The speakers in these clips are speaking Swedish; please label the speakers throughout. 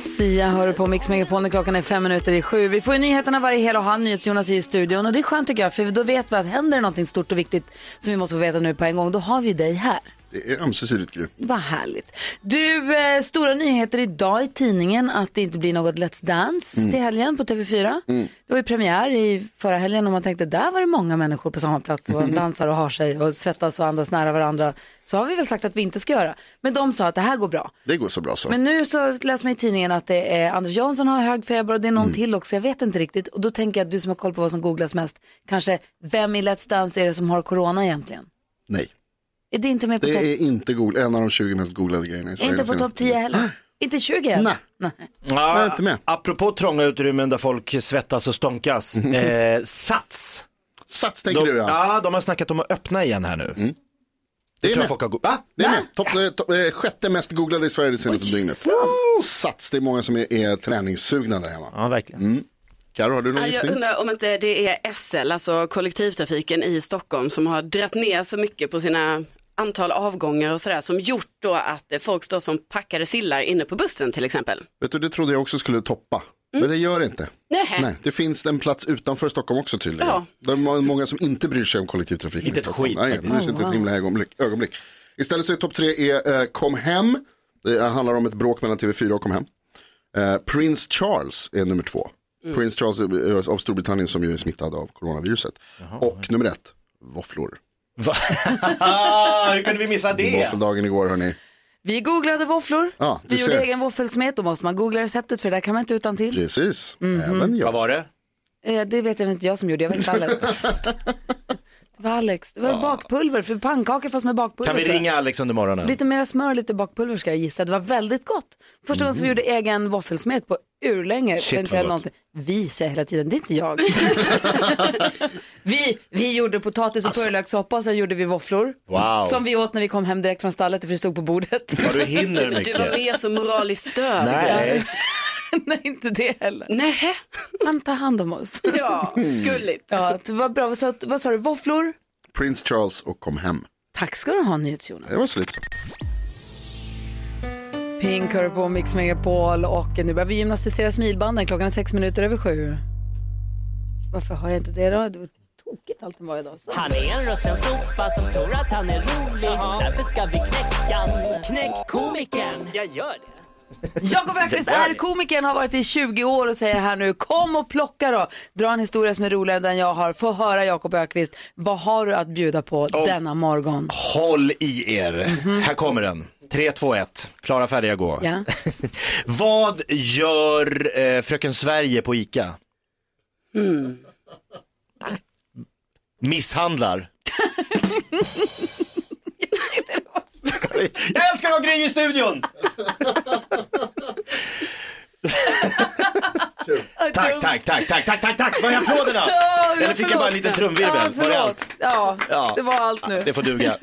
Speaker 1: Sia hör på Mix Megapol när klockan är fem minuter i sju. Vi får ju nyheterna varje hel och halv. NyhetsJonas är i studion och det är skönt tycker jag för då vet vi att händer det någonting stort och viktigt som vi måste få veta nu på en gång, då har vi dig här.
Speaker 2: Det är ömsesidigt Gry.
Speaker 1: Vad härligt. Du, eh, stora nyheter idag i tidningen att det inte blir något Let's Dance
Speaker 2: Mm.
Speaker 1: till helgen på TV4. Det var ju premiär i förra helgen och man tänkte där var det många människor på samma plats och dansar och har sig och svettas och andas nära varandra. Så har vi väl sagt att vi inte ska göra. Men de sa att det här går bra.
Speaker 2: Det går så bra så.
Speaker 1: Men nu så läser man i tidningen att det är Anders Jansson har hög feber och det är
Speaker 2: Mm.
Speaker 1: någon till också. Jag vet inte riktigt. Och då tänker jag att du som har koll på vad som googlas mest, kanske vem i Let's Dance är det som har corona egentligen?
Speaker 2: Nej,
Speaker 1: Är det inte med på
Speaker 2: det
Speaker 1: topp?
Speaker 2: är inte god, en av de 20 mest googlade grejerna i Sverige.
Speaker 1: Inte på topp 10 heller? Inte 20 ens?
Speaker 2: Nej.
Speaker 3: Ja,
Speaker 2: inte med.
Speaker 3: apropå trånga utrymmen där folk svettas och stånkas. Eh, Sats.
Speaker 2: Sats tänker
Speaker 3: De,
Speaker 2: du ja.
Speaker 3: ja, de har snackat om att öppna igen här nu.
Speaker 2: Det
Speaker 3: Jag
Speaker 2: är
Speaker 3: tror
Speaker 2: med.
Speaker 3: jag folk har go-?
Speaker 2: Det är med. Topp, eh, topp, eh, sjätte mest googlade i Sverige det senaste dygnet. Sats, det är många som är, är träningssugna där hemma.
Speaker 3: Ja, verkligen.
Speaker 2: Mm. Karo, har du någon
Speaker 4: Ja, Jag undrar om inte det är SL, alltså kollektivtrafiken i Stockholm, som har dratt ner så mycket på sina antal avgångar och sådär, som gjort då att eh, folk står som packade sillar inne på bussen till exempel.
Speaker 2: Vet du, det trodde jag också skulle toppa. Men det gör det inte.
Speaker 4: Nähä.
Speaker 2: Nej, det finns en plats utanför Stockholm också tydligen.
Speaker 4: Ja.
Speaker 2: Det är många som inte bryr sig om kollektivtrafiken
Speaker 3: Inte
Speaker 2: i Stockholm.
Speaker 3: skit,
Speaker 2: Nej, det är inte ett himla ögonblick. ögonblick. Istället så är topp tre är, eh, Kom hem. Det handlar om ett bråk mellan TV4 och Kom hem. Eh, Prince Charles är nummer två. Prince Charles är- av Storbritannien som ju är smittad av coronaviruset. och nummer ett, våfflor.
Speaker 3: Va? Hur kunde vi missa det?
Speaker 2: Våffeldagen igår hörni.
Speaker 1: Vi googlade våfflor.
Speaker 2: Ja, du
Speaker 1: vi gjorde
Speaker 2: ser.
Speaker 1: egen våffelsmet. Då måste man googla receptet för det där kan man inte utan till.
Speaker 2: Precis,
Speaker 1: Mhm.
Speaker 2: även jag.
Speaker 3: Vad var det?
Speaker 1: Eh, det vet jag inte jag som gjorde, jag var i var Alex. Det var bakpulver för pannkakor fast med bakpulver.
Speaker 3: Kan vi ringa Alex under morgonen?
Speaker 1: Lite mer smör, lite bakpulver ska jag gissa. Det var väldigt gott. Första gången som vi gjorde egen våffelsmet på urlänge.
Speaker 3: Shit, vad gott.
Speaker 1: Vi säger hela tiden, det är inte jag. vi, vi gjorde potatis och purjolökssoppa och sen gjorde vi våfflor.
Speaker 3: Wow.
Speaker 1: Som vi åt när vi kom hem direkt från stallet för det stod på bordet.
Speaker 3: Ja, du hinner
Speaker 4: Du var
Speaker 3: mycket.
Speaker 4: med som moraliskt stöd.
Speaker 3: Nej.
Speaker 1: Nej, inte det heller.
Speaker 4: Nähä.
Speaker 1: Han tar hand om oss.
Speaker 4: Ja, gulligt.
Speaker 1: Ja, det var bra. Vad sa, vad sa du? Våfflor?
Speaker 2: Prince Charles och Kom hem.
Speaker 1: Tack ska du ha, NyhetsJonas.
Speaker 2: Det var så lite.
Speaker 1: Pink hör på Mix Megapol och nu börjar vi gymnastisera smilbanden. Klockan är sex minuter över sju. Varför har jag inte det då? Det var tokigt allting var idag. Så.
Speaker 5: Han är en rutten sopa som tror att han är rolig. Därför ska vi knäcka han. Knäck komikern. Jag gör det.
Speaker 1: Jakob Öqvist är komikern, har varit i 20 år och säger här nu, kom och plocka då. Dra en historia som är roligare än den jag har. Få höra Jakob Öqvist, vad har du att bjuda på denna morgon?
Speaker 3: Håll i er. Här kommer den. 3, 2, 1. Klara, färdiga, gå.
Speaker 1: Ja.
Speaker 3: Vad gör eh, Fröken Sverige på ICA? Misshandlar. Jag älskar att ha Gry i studion! tack, tack, tack, tack, tack, tack, tack. Var är applåderna?
Speaker 1: Ja,
Speaker 3: Eller fick jag bara en liten trumvirvel?
Speaker 1: Ja,
Speaker 3: Var det allt?
Speaker 1: Ja,
Speaker 3: Ja.
Speaker 1: det var allt nu.
Speaker 3: Det får duga.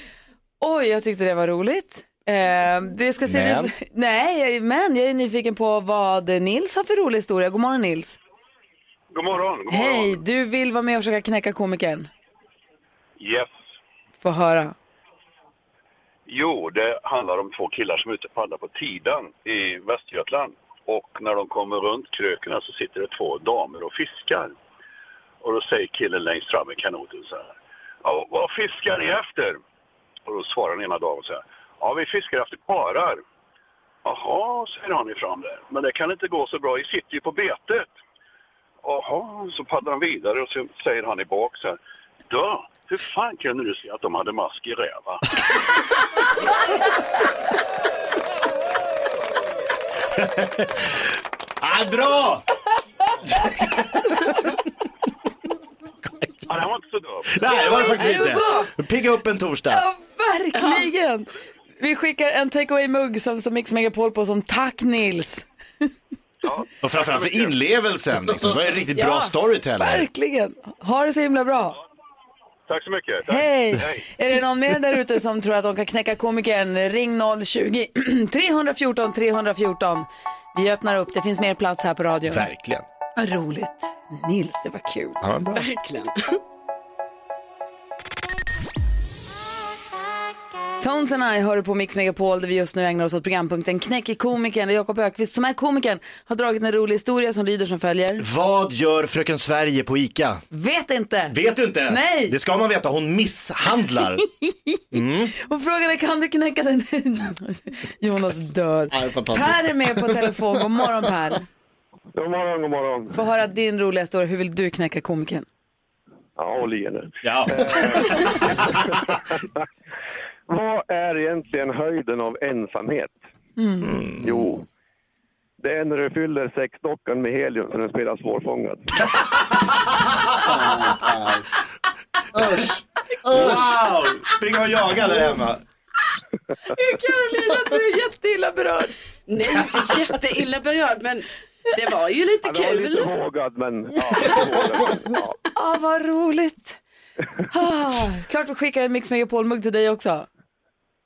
Speaker 1: Oj, jag tyckte det var roligt. Eh, det ska se
Speaker 3: Men?
Speaker 1: Det, nej, men jag är nyfiken på vad Nils har för rolig historia. God morgon Nils.
Speaker 6: God morgon. God morgon.
Speaker 1: Hej, du vill vara med och försöka knäcka komikern.
Speaker 6: Yes.
Speaker 1: Få höra.
Speaker 6: Jo, det handlar om två killar som är ute och paddlar på Tidan i Västergötland. Och när de kommer runt kröken så sitter det två damer och fiskar. Och då säger killen längst fram i kanoten så här. Ja, vad fiskar ni efter? Och då svarar den ena damen så här. Ja, vi fiskar efter parar. Jaha, säger han ifrån där. Men det kan inte gå så bra, vi sitter ju på betet. Jaha, så paddlar han vidare och så säger han i bak så här. Då, hur fan kunde du se att de hade mask i räva?
Speaker 3: Ah, bra!
Speaker 6: Ja, det var inte så dumt.
Speaker 3: Nej, det var det faktiskt inte. Pigga upp en torsdag.
Speaker 1: Ja, verkligen. Vi skickar en takeaway-mugg som, som Mix Megapol på som tack Nils.
Speaker 3: Och framförallt för inlevelsen. Liksom. Det var en riktigt bra
Speaker 1: Ja,
Speaker 3: storyteller.
Speaker 1: Verkligen. Ha det så himla bra.
Speaker 6: Tack så mycket. Tack.
Speaker 1: Hej! Är det någon mer där ute som tror att de kan knäcka komikern? Ring 020 314 314. Vi öppnar upp, det finns mer plats här på radion.
Speaker 3: Verkligen.
Speaker 1: Vad roligt. Nils, det var kul.
Speaker 3: Ja, bra.
Speaker 4: Verkligen.
Speaker 1: Tones and I hör på Mix Megapol där vi just nu ägnar oss åt programpunkten Knäcker komikern där Jakob Ökvist som är komikern har dragit en rolig historia som lyder som följer.
Speaker 3: Vad gör fröken Sverige på ICA?
Speaker 1: Vet inte.
Speaker 3: Vet du inte?
Speaker 1: Nej.
Speaker 3: Det ska man veta, hon misshandlar.
Speaker 1: Och frågan är kan du knäcka den? Jonas dör.
Speaker 2: Ja.
Speaker 1: Per är med på telefon. God morgon Per.
Speaker 7: God morgon, god morgon.
Speaker 1: Få höra din roliga historia. Hur vill du knäcka komikern?
Speaker 7: Ja, och leende.
Speaker 3: Ja.
Speaker 7: Vad är egentligen höjden av ensamhet? Jo, det är när du fyller sexdockan med helium så den spelar svårfångad.
Speaker 2: Usch.
Speaker 3: Wow! Springa och jaga där hemma.
Speaker 1: Karolina, du är jätteilla berörd.
Speaker 4: Nej, inte jätteilla berörd, men det var ju lite
Speaker 7: Ja, det var
Speaker 4: kul.
Speaker 7: lite vågad, men... Ja, vågad, ja.
Speaker 1: Ah, vad roligt. Ah, klart vi skickar en Mix Megapol-mugg till dig också.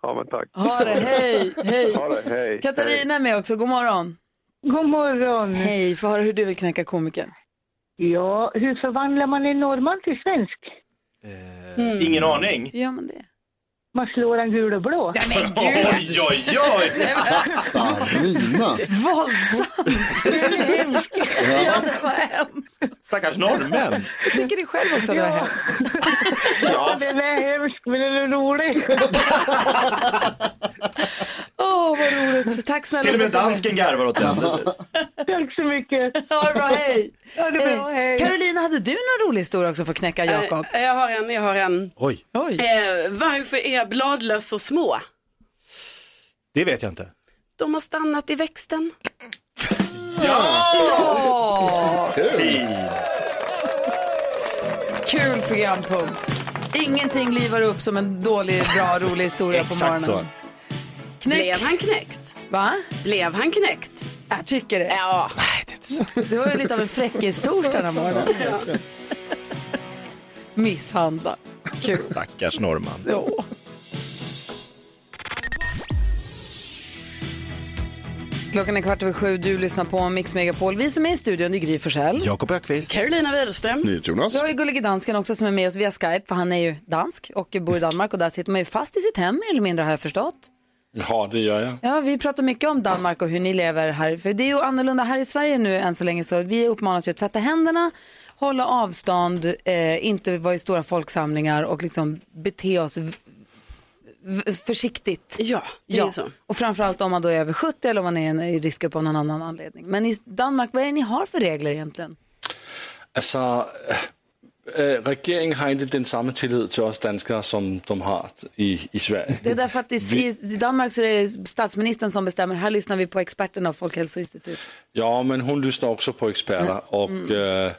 Speaker 7: Ja, men tack.
Speaker 1: Ha det, hej, hej.
Speaker 7: Ha det, hej. hej.
Speaker 1: Katarina är med också, god morgon.
Speaker 8: God morgon.
Speaker 1: Hej, få höra hur du vill knäcka komikern.
Speaker 8: Ja, hur förvandlar man en norrman till svensk?
Speaker 3: Ingen aning.
Speaker 1: Hur gör man det?
Speaker 8: Man slår en gul och blå.
Speaker 1: Ja, men gud,
Speaker 3: Oj, oj, oj!
Speaker 2: Katarina.
Speaker 1: våldsamt. Ja, det var hemskt.
Speaker 3: Stackars norrmän.
Speaker 1: Jag tycker det själv också att det var hemskt.
Speaker 8: Ja, den är hemsk, men den är rolig.
Speaker 1: Åh, vad roligt. Tack snälla
Speaker 3: Till och med dansken garvar åt den.
Speaker 8: Tack så mycket.
Speaker 1: Ha det bra, hej.
Speaker 8: Ja, det är bra.
Speaker 1: Eh,
Speaker 8: Hej.
Speaker 1: Carolina, hade du någon rolig historia också för att knäcka Jakob?
Speaker 4: Eh, Jag har en, jag har en.
Speaker 3: Oj,
Speaker 1: Oj.
Speaker 4: Eh, varför är bladlöss så små?
Speaker 3: det vet jag inte.
Speaker 4: De har stannat i växten.
Speaker 3: Fin.
Speaker 1: Kul programpunkt. Ingenting livar upp som en dålig, bra, rolig historia på morgonen.
Speaker 3: Exakt så.
Speaker 1: Knäck.
Speaker 4: Blev han knäckt?
Speaker 1: Va?
Speaker 4: Blev han knäckt?
Speaker 1: Jag tycker det.
Speaker 4: Ja.
Speaker 1: Det var ju lite av en fräckis-torsdag den här morgonen. Misshandla. Kul.
Speaker 3: Stackars norrman.
Speaker 1: Ja. Klockan är kvart över sju, du lyssnar på Mix Megapol. Vi som är i studion, det är Gry Forssell.
Speaker 3: Jakob Ökvist.
Speaker 4: Carolina Widerström.
Speaker 2: NyhetsJonas.
Speaker 1: Vi har ju gullige dansken också som är med oss via Skype, för han är ju dansk och bor i Danmark och där sitter man ju fast i sitt hem mer eller mindre har jag förstått.
Speaker 9: Ja, det gör jag.
Speaker 1: Ja, vi pratar mycket om Danmark och hur ni lever här, för det är ju annorlunda här i Sverige nu än så länge så vi uppmanas ju att tvätta händerna, hålla avstånd, eh, inte vara i stora folksamlingar och liksom bete oss försiktigt.
Speaker 4: Ja, det är så.
Speaker 1: Och framförallt om man då är över 70 eller om man är i riskgrupp av någon annan anledning. Men i Danmark, vad är det ni har för regler egentligen?
Speaker 9: Altså, øh, regeringen har inte den samme tillid til os danskere, som de har i, i Sverige.
Speaker 1: Det är därför att i, i Danmark så är det statsministern som bestämmer. Här lyssnar vi på experterna av Folkhälsoinstitutet.
Speaker 9: Ja, men hun lyssnar också på experter, och øh,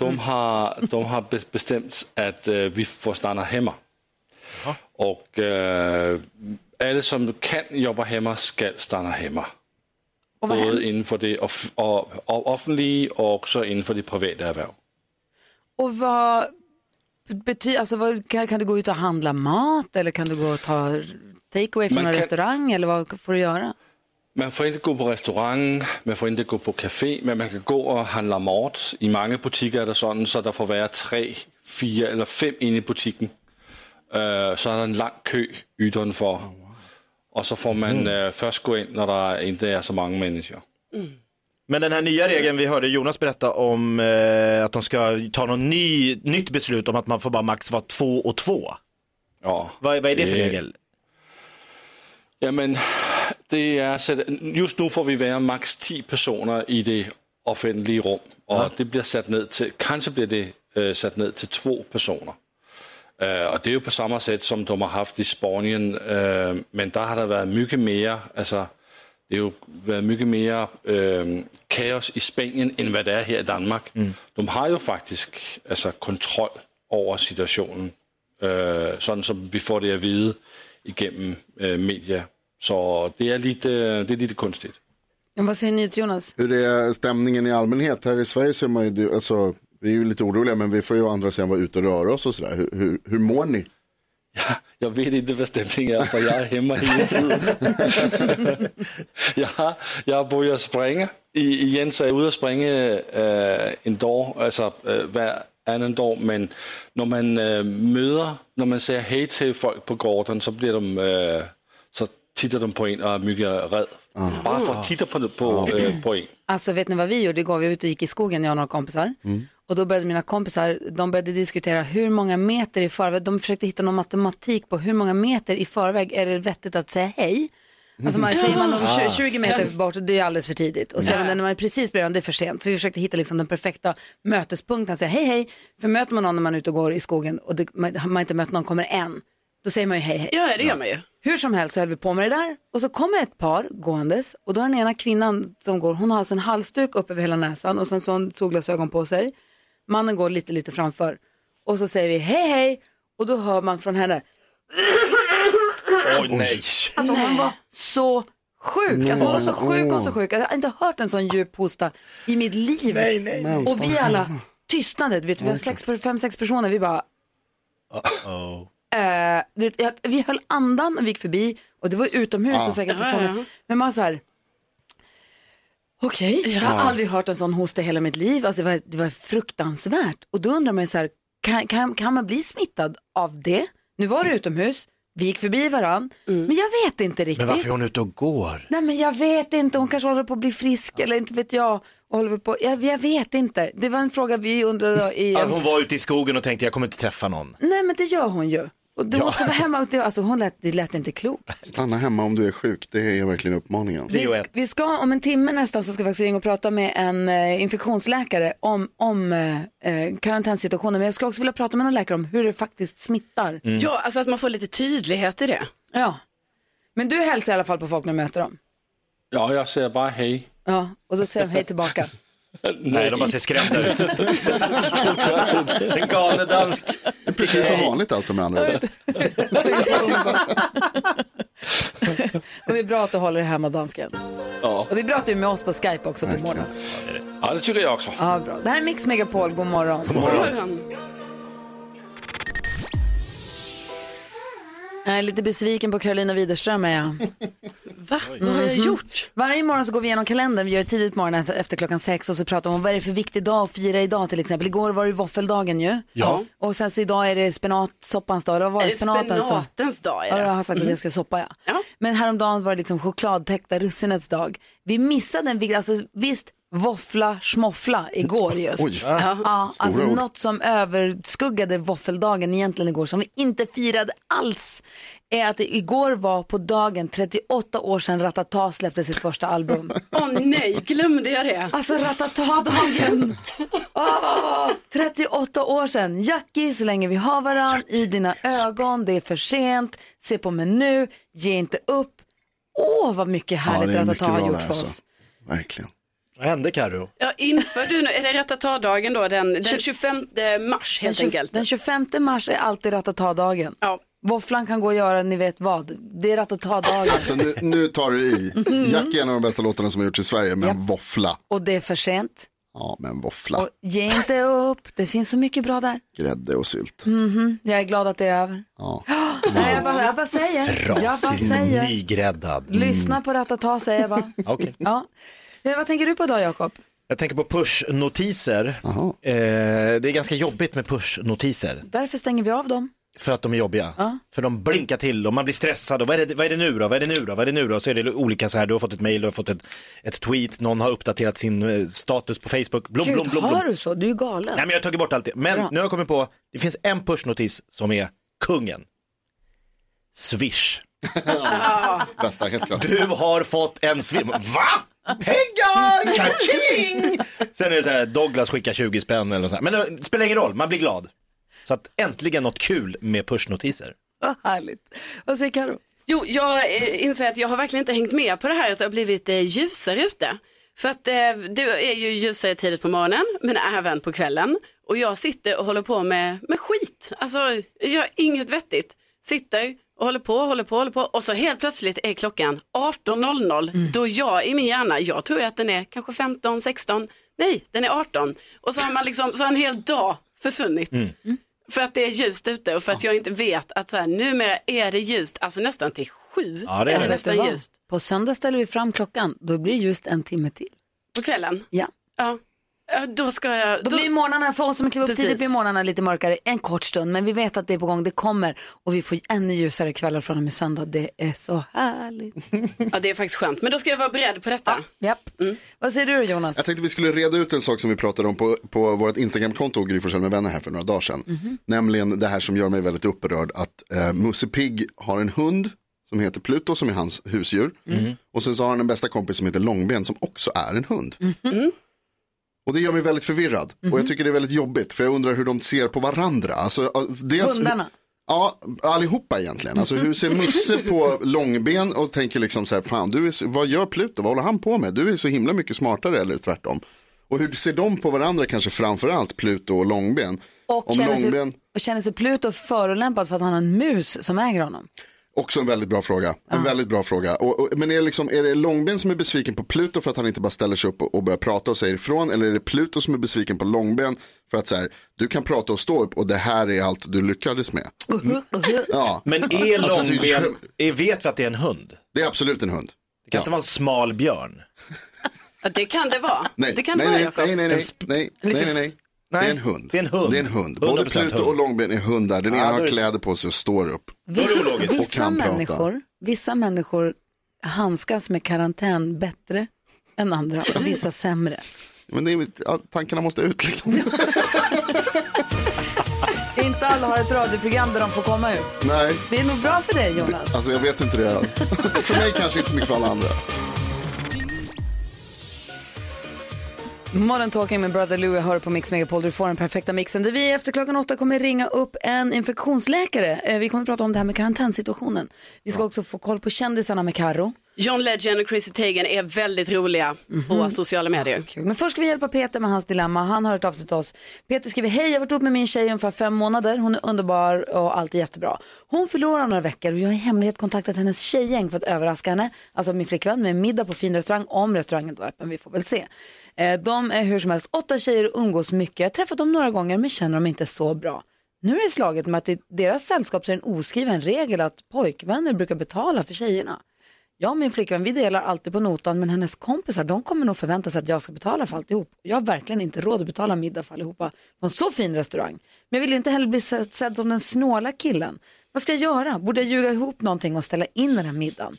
Speaker 9: de, har, de har be- bestemt, at øh, vi får stanna hemma. Och øh, alle, som kan jobba hemma, skal stanna hemma.
Speaker 1: Och?
Speaker 9: Både inden for det off- og, og offentlige, og også inden for de private erhverv.
Speaker 1: Och vad betyder, alltså vad, kan, kan du gå ut och handla mat eller kan du gå och ta takeaway från en
Speaker 9: kan-
Speaker 1: restaurang eller vad får du göra?
Speaker 9: Man får inte gå på restaurang, man får inte gå på café, men man kan gå och handla mat. I många butikker är det sådan, så der får være tre, fire eller fem inde i butikken. Øh, så er der en lang kø udenfor. Og så får man øh, først gå ind, når der inte er så mange mennesker.
Speaker 3: Men den här nya regeln, vi hörde Jonas berätta om eh, att de ska ta något ny, nytt beslut om att man får bara max vara två och två.
Speaker 9: Ja.
Speaker 3: Vad, vad är det för
Speaker 9: Eh,
Speaker 3: regel?
Speaker 9: Jamen, det er, sat, just nu får vi være maks 10 personer i det offentlige rum, og det bliver sat ned til, kanskje bliver det øh, sat ned til to personer. Øh, og det er jo på samme sæt, som de har haft i Spanien, øh, men der har der været mycket mere, altså det har jo været mycket mere øh, kaos i Spanien, end hvad det er her i Danmark. Mm. De har jo faktisk altså, kontrol over situationen, øh, sådan som vi får det at vide igennem øh, media. Så det är lite, det är lite konstigt.
Speaker 1: Men vad säger ni till Jonas?
Speaker 2: Hur är stämningen i allmänhet? Här i Sverige så är man ju, alltså, Vi är ju lite oroliga men vi får ju å andra sidan vara ute och röra oss och sådär. Hur, hur, hur mår ni?
Speaker 9: Jag vet inte vad stämningen är för jag är hemma hela tiden. jag, har, jag har börjat springa I, igen, så är jag ute och springer äh, en dag, alltså äh, hver annan dag. Men när man äh, möter, när man säger hej till folk på gården så blir de, äh, så tittar de på en och är mycket rädd. Bara för att titta på, på, äh, på en.
Speaker 1: Alltså vet ni vad vi gjorde igår? Vi var ute och gick i skogen, jag och några kompisar. Och då började mina kompisar, de började diskutera hur många meter i förväg, de försökte hitta någon matematik på hur många meter i förväg är det vettigt att säga hej. Alltså man, säger man om tju- 20 meter bort, det är alldeles för tidigt. Och det när man är precis bredvid, det är för sent. Så vi försökte hitta liksom den perfekta mötespunkten, säga hej hej. För möter man någon när man är ute och går i skogen och det, man, man inte mött någon, kommer en, då säger man ju hej hej.
Speaker 4: Ja, det gör man ju.
Speaker 1: Hur som helst så höll vi på med det där och så kommer ett par gåendes och då är den ena kvinnan som går, hon har alltså en halsduk upp över hela näsan och sen så har hon solglasögon på sig. Mannen går lite, lite framför. Och så säger vi hej hej. Och då hör man från henne,
Speaker 3: Oj, nej.
Speaker 1: alltså hon var så sjuk, alltså hon var så sjuk och så sjuk. Jag har inte hört en sån djup hosta i mitt liv.
Speaker 3: Nej, nej.
Speaker 1: Och vi alla tystnade, du vet, vi var sex, fem, sex personer, vi bara
Speaker 3: Oh.
Speaker 1: Eh, du vet, jag, vi höll andan och vi gick förbi. Och det var utomhus och säkert
Speaker 4: Ja,
Speaker 1: ja,
Speaker 4: ja, ja.
Speaker 1: Men man så här, okej, jag har aldrig hört en sån hosta i hela mitt liv. Alltså det, var, det var fruktansvärt. Och då undrar man ju så här, kan, kan, kan man bli smittad av det? Nu var det utomhus, vi gick förbi varann, men jag vet inte riktigt.
Speaker 3: Men varför är hon ute och går?
Speaker 1: Nej men jag vet inte, hon kanske håller på att bli frisk eller inte vet jag. Och håller på, jag, jag vet inte. Det var en fråga vi undrade i...
Speaker 3: Hon var ute i skogen och tänkte jag kommer inte träffa någon.
Speaker 1: Nej men det gör hon ju. Och du måste vara hemma alltså, hon lät, det lät inte klokt.
Speaker 2: Stanna hemma om du är sjuk, det är verkligen uppmaningen.
Speaker 1: Vi, sk- vi ska om en timme nästan så ska vi faktiskt ringa och prata med en eh, infektionsläkare om, om eh, eh, karantänsituationen. Men jag skulle också vilja prata med någon läkare om hur det faktiskt smittar.
Speaker 4: Ja, alltså att man får lite tydlighet i det.
Speaker 1: Ja. Men du hälsar i alla fall på folk när du möter dem.
Speaker 9: Ja, jag säger bara hej.
Speaker 1: Ja, och då säger de hej tillbaka.
Speaker 3: Nej, de bara ser skrämda ut. en galne dansk.
Speaker 2: Precis som vanligt alltså med andra ord.
Speaker 1: Och det är bra att du håller dig hemma dansken.
Speaker 9: Ja.
Speaker 1: Och det är bra att du är med oss på Skype också på morgonen.
Speaker 9: ja, det tycker jag också.
Speaker 1: Ja, bra. Det här är Mix Megapol, god morgon. Jag är lite besviken på Carolina Widerström är jag.
Speaker 4: Va? Vad har jag gjort?
Speaker 1: Varje morgon så går vi igenom kalendern, vi gör det tidigt på morgonen efter, klockan sex och så pratar vi om vad är det för viktig dag att fira idag till exempel. Igår var det våffeldagen ju.
Speaker 3: Ja.
Speaker 1: Och sen så idag är det spenatsoppans dag. Det var
Speaker 4: Är
Speaker 1: det spenatens dag.
Speaker 4: spenatens dag?
Speaker 1: Ja,
Speaker 4: Är
Speaker 1: jag har sagt att jag ska soppa ja.
Speaker 4: Ja.
Speaker 1: Men häromdagen var det liksom chokladtäckta russinets dag. Vi missade en viktig, alltså visst våffla schmoffla igår just.
Speaker 2: Oj,
Speaker 1: Ja, alltså
Speaker 2: ord.
Speaker 1: något som överskuggade våffeldagen egentligen igår som vi inte firade alls är att det igår var på dagen 38 år sedan Ratata släppte sitt första album.
Speaker 4: Åh nej, glömde jag det?
Speaker 1: Alltså Ratata-dagen! Åh, 38 år sedan. Jackie, så länge vi har varann, i dina ögon, det är för sent, se på mig nu, ge inte upp. Åh, vad mycket
Speaker 2: Ja,
Speaker 1: härligt
Speaker 2: mycket
Speaker 1: Ratata har gjort för oss.
Speaker 2: alltså. Verkligen.
Speaker 3: Vad hände Carro?
Speaker 4: Ja, inför du nu, är det Ratata-dagen då, den, den 25 mars helt
Speaker 1: Den,
Speaker 4: enkelt?
Speaker 1: den 25 mars är alltid Ratata-dagen.
Speaker 4: Ja.
Speaker 1: Våfflan kan gå och göra, ni vet vad. Det är Ratata-dagen.
Speaker 2: Så nu, nu tar du i. Jack är en av de bästa låtarna som har gjorts i Sverige, men våffla.
Speaker 1: Och det är för sent.
Speaker 2: Ja, men våffla.
Speaker 1: Och ge inte upp, det finns så mycket bra där.
Speaker 2: Grädde och sylt.
Speaker 1: Jag är glad att det är över.
Speaker 2: Ja.
Speaker 1: Nej, jag, bara, jag bara säger. Jag bara
Speaker 3: Frasig,
Speaker 1: säger.
Speaker 3: nygräddad.
Speaker 1: Lyssna på Ratata säger jag bara.
Speaker 3: Okej.
Speaker 1: Ja. Eh, Vad tänker du på idag Jakob?
Speaker 3: Jag tänker på pushnotiser. Eh, det är ganska jobbigt med pushnotiser.
Speaker 1: Varför stänger vi av dem?
Speaker 3: För att de är jobbiga.
Speaker 1: Ja.
Speaker 3: För de blinkar till och man blir stressad. Och vad, är det, vad är det nu då? Vad är det nu då? Vad är det nu då? Så är det olika så här, du har fått ett mail, du har fått ett, ett tweet, någon har uppdaterat sin eh, status på Facebook. Blom, blom,
Speaker 1: Gud,
Speaker 3: blom,
Speaker 1: har
Speaker 3: blom.
Speaker 1: du så? Du är galen.
Speaker 3: Nej men jag har tagit bort allt det. Men
Speaker 1: Bra.
Speaker 3: nu har jag kommit på, det finns en pushnotis som är kungen. Swish.
Speaker 2: Bästa, helt klart.
Speaker 3: Du har fått en swish. Va? Pengar! Kaching! Sen är det så här, Douglas skickar 20 spänn eller så här. Men det spelar ingen roll, man blir glad. Så att äntligen något kul med pushnotiser.
Speaker 1: Vad härligt. Vad säger Karo?
Speaker 4: Jo, jag eh, inser att jag har verkligen inte hängt med på det här att det har blivit eh, ljusare ute. För att eh, det är ju ljusare tidigt på morgonen, men även på kvällen. Och jag sitter och håller på med, med skit. Alltså, jag gör inget vettigt. Sitter och håller på, håller på, håller på. Och så helt plötsligt är klockan 18.00. Då jag i min hjärna, jag tror att den är kanske 15, 16. nej, den är 18. Och så har man liksom, så har en hel dag försvunnit.
Speaker 3: Mm.
Speaker 4: För att det är ljust ute och för att jag inte vet att så här, numera är det ljust, alltså nästan till sju
Speaker 3: Ja, det är
Speaker 4: är
Speaker 3: det.
Speaker 4: nästan ljust.
Speaker 1: På söndag ställer vi fram klockan, då blir det just en timme till.
Speaker 4: På kvällen.
Speaker 1: Ja.
Speaker 4: Ja. Ja, då ska jag,
Speaker 1: Då
Speaker 4: då,
Speaker 1: blir morgnarna, för oss som kliver upp
Speaker 4: Precis.
Speaker 1: tidigt blir morgnarna lite mörkare en kort stund. Men vi vet att det är på gång, det kommer. Och vi får ännu ljusare kvällar från och med söndag. Det är så härligt.
Speaker 4: ja, det är faktiskt skönt. Men då ska jag vara beredd på detta.
Speaker 1: Japp. Vad säger du Jonas?
Speaker 2: Jag tänkte vi skulle reda ut en sak som vi pratade om på, på vårt Instagramkonto, Gry med vänner här för några dagar sedan. Nämligen det här som gör mig väldigt upprörd, att eh, Musse Pigg har en hund som heter Pluto som är hans husdjur. Och sen så har han en bästa kompis som heter Långben som också är en hund. Och det gör mig väldigt förvirrad. Och jag tycker det är väldigt jobbigt för jag undrar hur de ser på varandra. Alltså, dels,
Speaker 1: Hundarna.
Speaker 2: Ja, allihopa egentligen. Alltså hur ser Musse på långben och tänker liksom så här, fan du är, vad gör Pluto, vad håller han på med? Du är så himla mycket smartare eller tvärtom. Och hur ser de på varandra kanske framförallt Pluto och långben?
Speaker 1: Och
Speaker 2: Om
Speaker 1: känner,
Speaker 2: långben,
Speaker 1: sig, och känner sig Pluto förolämpad för att han har en mus som äger honom?
Speaker 2: Också en väldigt bra fråga. En väldigt bra fråga. Och, och, men är det, liksom, är det långben som är besviken på Pluto för att han inte bara ställer sig upp och, och börjar prata och säger ifrån? Eller är det Pluto som är besviken på långben för att så här, du kan prata och stå upp och det här är allt du lyckades med? Ja,
Speaker 3: Men är
Speaker 2: Alltså,
Speaker 3: långben, är, vet vi att det är en hund?
Speaker 2: det är absolut en hund.
Speaker 3: Det kan inte vara en smal björn.
Speaker 4: Ja, det kan det vara.
Speaker 2: Nej,
Speaker 4: det kan
Speaker 2: nej,
Speaker 4: det vara,
Speaker 2: nej, nej, nej, nej, nej, nej, nej, nej. Det är en hund.
Speaker 3: det är en hund.
Speaker 2: Det är en hund. Både
Speaker 3: 100%
Speaker 2: Pluto
Speaker 3: hund.
Speaker 2: och Långben är hundar. Den ena har kläder på sig och står upp.
Speaker 1: Vissa, vissa, människor, vissa människor handskas med karantän bättre än andra och vissa sämre.
Speaker 2: Men det är, tankarna måste ut liksom.
Speaker 1: Inte alla har ett radioprogram där de får komma ut.
Speaker 2: Nej,
Speaker 1: Det är nog bra för dig Jonas.
Speaker 2: alltså jag vet inte det. för mig kanske inte så mycket för alla andra.
Speaker 1: Modern Talking med Brother Louie hör på Mix Megapol. Du får den perfekta mixen. Där vi efter klockan åtta kommer ringa upp en infektionsläkare. Eh, Vi kommer prata om det här med karantänsituationen. Vi ska också få koll på kändisarna med Karo.
Speaker 4: John Legend och Chrissy Teigen är väldigt roliga på sociala medier.
Speaker 1: Kul. Men först ska vi hjälpa Peter med hans dilemma. Han har hört av sig till oss. Peter skriver, hej jag har varit ihop med min tjej i ungefär fem månader. Hon är underbar och allt är jättebra. Hon förlorar några veckor och jag har i hemlighet kontaktat hennes tjejgäng för att överraska henne. Alltså min flickvän med en middag på fin restaurang om restaurangen då är öppen. Vi får väl se. Eh, De är hur som helst åtta tjejer och umgås mycket. Jag har träffat dem några gånger men känner dem inte så bra. Nu är det slaget med att i deras sällskap så är det en oskriven regel att pojkvänner brukar betala för tjejerna. Jag och min flickvän vi delar alltid på notan men hennes kompisar de kommer nog förvänta sig att jag ska betala för alltihop. Jag har verkligen inte råd att betala middag för allihopa på en så fin restaurang. Men jag vill inte heller bli sedd, sedd som den snåla killen. Vad ska jag göra? Borde jag ljuga ihop någonting och ställa in den här middagen?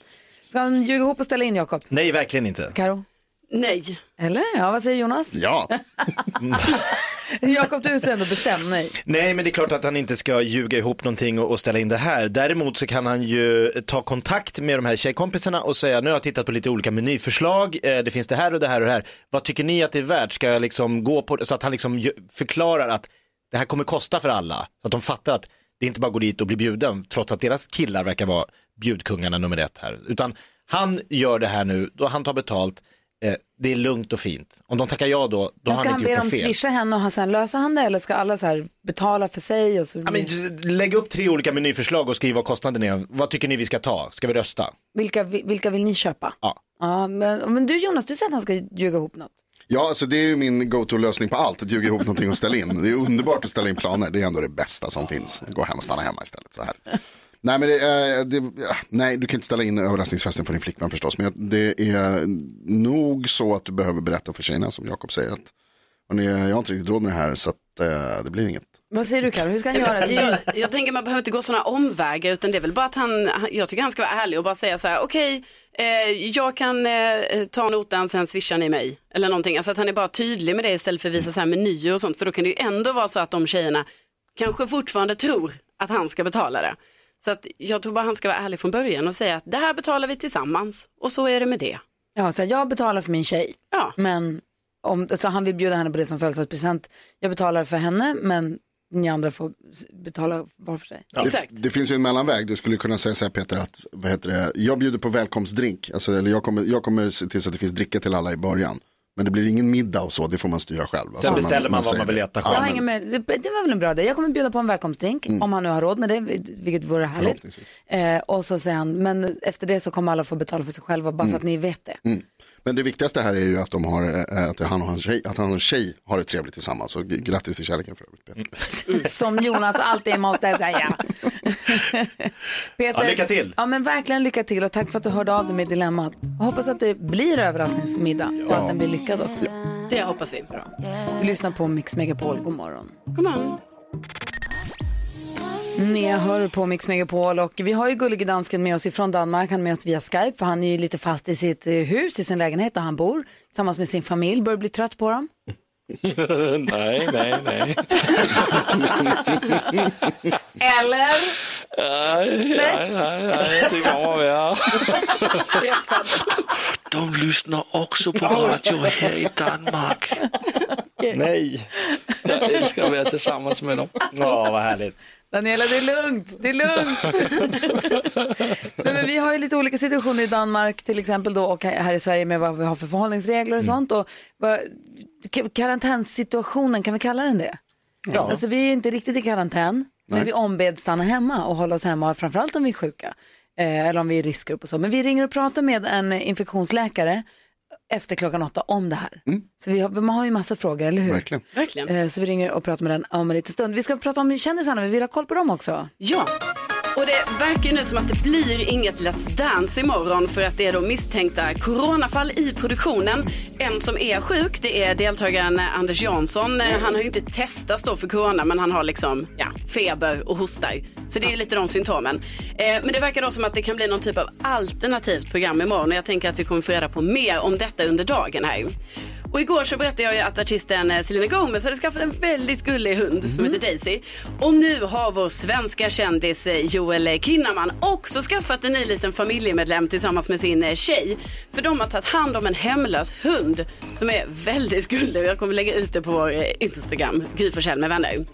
Speaker 1: Ska han ljuga ihop och ställa in Jakob?
Speaker 3: Nej, verkligen inte.
Speaker 1: Karo?
Speaker 4: Nej.
Speaker 1: Eller? Ja, vad säger Jonas?
Speaker 2: Ja,
Speaker 1: Jakob, du är ändå bestämd. Nej.
Speaker 3: Nej, men det är klart att han inte ska ljuga ihop någonting och, och ställa in det här. Däremot så kan han ju ta kontakt med de här tjejkompisarna och säga, nu har jag tittat på lite olika menyförslag, eh, det finns det här och det här och det här. Vad tycker ni att det är värt? Ska jag liksom gå på det? Så att han liksom förklarar att det här kommer kosta för alla. Så att de fattar att det inte bara går dit och blir bjuden, trots att deras killar verkar vara bjudkungarna nummer ett här. Utan han gör det här nu, då han tar betalt, det är lugnt och fint. Om de tackar ja då, då
Speaker 1: Men
Speaker 3: har
Speaker 1: ska
Speaker 3: han
Speaker 1: han
Speaker 3: inte
Speaker 1: be
Speaker 3: gjort
Speaker 1: dem
Speaker 3: något fel.
Speaker 1: swisha henne och han sen lösa han det eller ska alla så här betala för sig? Och så
Speaker 3: Ja, men, lägg upp tre olika menyförslag och skriv vad kostnaden är. Vad tycker ni vi ska ta? Ska vi rösta?
Speaker 1: vilka, vilka vill ni köpa?
Speaker 3: Ja.
Speaker 1: Ja, men, men du Jonas, du säger att han ska ljuga ihop något.
Speaker 2: ja alltså det är ju min go-to-lösning på allt, att ljuga ihop någonting och ställa in. Det är underbart att ställa in planer, det är ändå det bästa som finns. Gå hem och stanna hemma istället. Så här. Nej, men det, är- det, nej, du kan inte ställa in överraskningsfesten för din flickvän förstås. Men det är nog så att du behöver berätta för tjejerna som Jakob säger. att "Hörni, Jag har inte riktigt råd med det här så att, eh, det blir inget.
Speaker 1: Vad säger du Karo, hur ska han göra?
Speaker 4: Jag, jag tänker man behöver inte gå sådana omvägar utan det är väl bara att han, jag tycker han ska vara ärlig och bara säga så här, okej, eh, jag kan eh, ta notan sen swishar ni mig. Eller någonting, alltså att han är bara tydlig med det istället för att visa så här menyer och sånt. För då kan det ju ändå vara så att de tjejerna kanske fortfarande tror att han ska betala det. Så att jag tror bara han ska vara ärlig från början och säga att det här betalar vi tillsammans och så är det med det.
Speaker 1: Ja, så jag betalar för min tjej,
Speaker 4: Ja,
Speaker 1: men om, så han vill bjuda henne på det som födelsedagspresent. Jag betalar för henne, men ni andra får betala var för sig.
Speaker 4: exakt.
Speaker 2: Det, det finns ju en mellanväg, du skulle kunna säga så här Peter att vad heter det, jag bjuder på välkomstdrink, alltså, eller jag kommer, jag kommer se till så att det finns dricka till alla i början. Men det blir ingen middag och så, det får man styra själv. Alltså,
Speaker 3: Sen beställer man vad
Speaker 2: säger
Speaker 3: man vill äta
Speaker 2: Ja,
Speaker 1: Jag
Speaker 3: själv.
Speaker 1: hänger med. Det var väl en bra idé. Jag kommer bjuda på en välkomstdrink om han nu har råd med det, vilket vore härligt. Eh, och så säger han, men efter det så kommer alla få betala för sig själva, bara så att ni vet det.
Speaker 2: Men det viktigaste här är ju att, de har, eh, att han och hans tjej, att han och tjej har det trevligt tillsammans. Så grattis till kärleken för övrigt. Peter.
Speaker 1: Som Jonas alltid måste säga. Peter,
Speaker 3: Ja, lycka till.
Speaker 1: Ja, men verkligen lycka till och tack för att du hörde av dig med dilemmat. Hoppas att det blir överraskningsmiddag och att den blir lyckad också.
Speaker 4: Det hoppas vi.
Speaker 1: Vi lyssnar på Mix Megapol, god morgon.
Speaker 4: Kom on.
Speaker 1: Ni hör på Mix Megapol och vi har ju gullige dansken med oss ifrån Danmark. Han är med oss via Skype för han är ju lite fast i sitt eh, hus, i sin lägenhet där han bor tillsammans med sin familj. Börjar bli trött på dem.
Speaker 9: nej, nej, nej.
Speaker 1: Eller?
Speaker 9: Nej, nej, nej, nej, det kommer vara.
Speaker 4: Stressad.
Speaker 9: De lyssnar också på radio här i Danmark.
Speaker 3: Nej.
Speaker 9: Jag älskar att vara tillsammans med dem.
Speaker 3: Ja, vad härligt.
Speaker 1: Daniela, det är lugnt. Det är lugnt. Nej, men vi har ju lite olika situationer i Danmark till exempel då och här i Sverige med vad vi har för förhållningsregler och sånt. Och karantänssituationen, kan vi kalla den det?
Speaker 3: Ja.
Speaker 1: Alltså vi är ju inte riktigt i karantän, men vi ombeds stanna hemma och hålla oss hemma, framförallt om vi är sjuka. Eh, eller om vi är i riskgrupp och så. Men vi ringer och pratar med en infektionsläkare efter klockan åtta om det här. Så vi har, man har ju massa frågor, eller hur?
Speaker 2: Verkligen.
Speaker 4: Verkligen.
Speaker 1: Eh, Så vi ringer och pratar med den om en liten stund. Vi ska prata om kändisarna, vi vill ha koll på dem också.
Speaker 4: Ja. Och det verkar ju nu som att det blir inget Let's Dance imorgon för att det är då misstänkta coronafall i produktionen. En som är sjuk, det är deltagaren Anders Jansson. Han har ju inte testats då för corona men han har liksom ja, feber och hostar. Så det är lite de symptomen. Eh, Men det verkar då som att det kan bli någon typ av alternativt program imorgon och jag tänker att vi kommer få reda på mer om detta under dagen här. Och igår så berättade jag ju att artisten eh, Selena Gomez hade skaffat en väldigt gullig hund som heter Daisy. Och nu har vår svenska kändis eh, Joel Kinnaman också skaffat en ny liten familjemedlem tillsammans med sin eh, tjej. För de har tagit hand om en hemlös hund som är väldigt gullig. Jag kommer lägga ut det på vår eh, Instagram, Gry med vänner.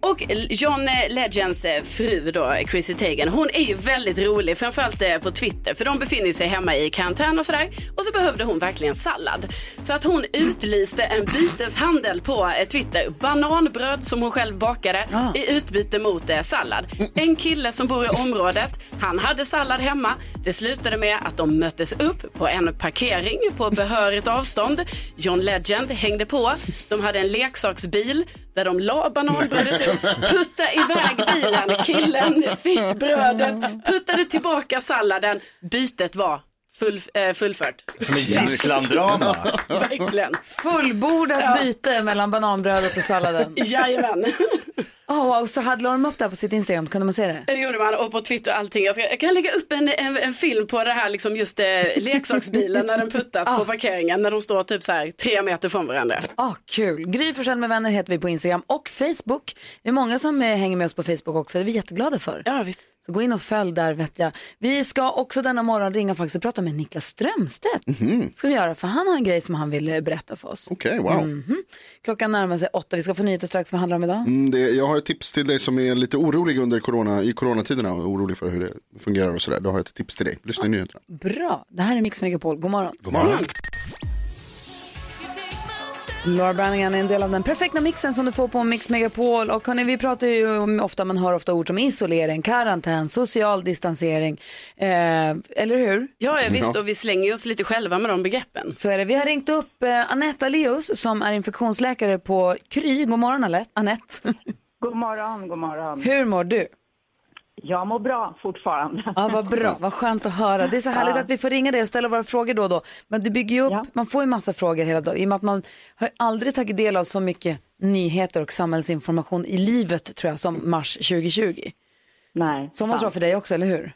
Speaker 4: Och John Legends eh, fru då, Chrissy Teigen, hon är ju väldigt rolig, framförallt eh, på Twitter, för de befinner sig hemma i karantän och sådär. Och så behövde hon verkligen sallad. Så att hon utlyste en byteshandel på eh, Twitter. Bananbröd som hon själv bakade i utbyte mot sallad. En kille som bor i området, han hade sallad hemma. Det slutade med att de möttes upp på en parkering på behörigt avstånd. John Legend hängde på. De hade en leksaksbil där de la bananbrödet i, puttade iväg bilen, killen fick brödet, puttade tillbaka salladen, bytet var full, eh, fullfört.
Speaker 3: Som en gisslandrama.
Speaker 4: Verkligen.
Speaker 1: Fullbordat byte mellan bananbrödet och salladen.
Speaker 4: Jajamän.
Speaker 1: Oh, och så hade de upp det här på sitt Instagram, kunde man se det?
Speaker 4: Det gjorde man och på Twitter och allting. Jag, ska, jag kan lägga upp en, en, en film på det här liksom just eh, leksaksbilen när den puttas på parkeringen när de står typ så här tre meter från varandra.
Speaker 1: Ah, kul. Gry Forssell med vänner heter vi på Instagram och Facebook. Det är många som eh, hänger med oss på Facebook också, det är vi jätteglada för.
Speaker 4: Ja, visst.
Speaker 1: Så gå in och följ där vet jag. Vi ska också denna morgon ringa faktiskt och prata med Niklas Strömstedt. Ska vi göra, för han har en grej som han vill eh, berätta för oss.
Speaker 2: Okej, wow.
Speaker 1: Mhm. Klockan närmar sig åtta, vi ska få nyheter strax. Vad handlar det om idag?
Speaker 2: Mm, det, jag har ett tips till dig som är lite orolig under corona, i coronatiderna och orolig för hur det fungerar och sådär. Då har jag ett tips till dig. Lyssna i nyheterna.
Speaker 1: Bra, det här är Mix Megapol. God morgon.
Speaker 2: God morgon.
Speaker 1: Laura Brannigan är en del av den perfekta mixen som du får på Mix Megapol. Och hörni, vi pratar ju om, ofta, man hör ofta ord som isolering, karantän, social distansering. Eh, eller hur?
Speaker 4: Ja, ja, visst och vi slänger oss lite själva med de begreppen.
Speaker 1: Så är det. Vi har ringt upp eh, Anette Aleus som är infektionsläkare på Kry. God morgon Anette.
Speaker 8: God morgon, god morgon.
Speaker 1: Hur mår du?
Speaker 8: Jag mår bra fortfarande.
Speaker 1: Ja, vad bra, vad skönt att höra. Det är så härligt att vi får ringa dig och ställa våra frågor då och då. Men det bygger ju upp,
Speaker 8: Ja.
Speaker 1: man får ju massa frågor hela dagen. I och med att man har aldrig tagit del av så mycket nyheter och samhällsinformation i livet tror jag som mars 2020.
Speaker 8: Nej,
Speaker 1: Så måste vara för dig också, eller hur?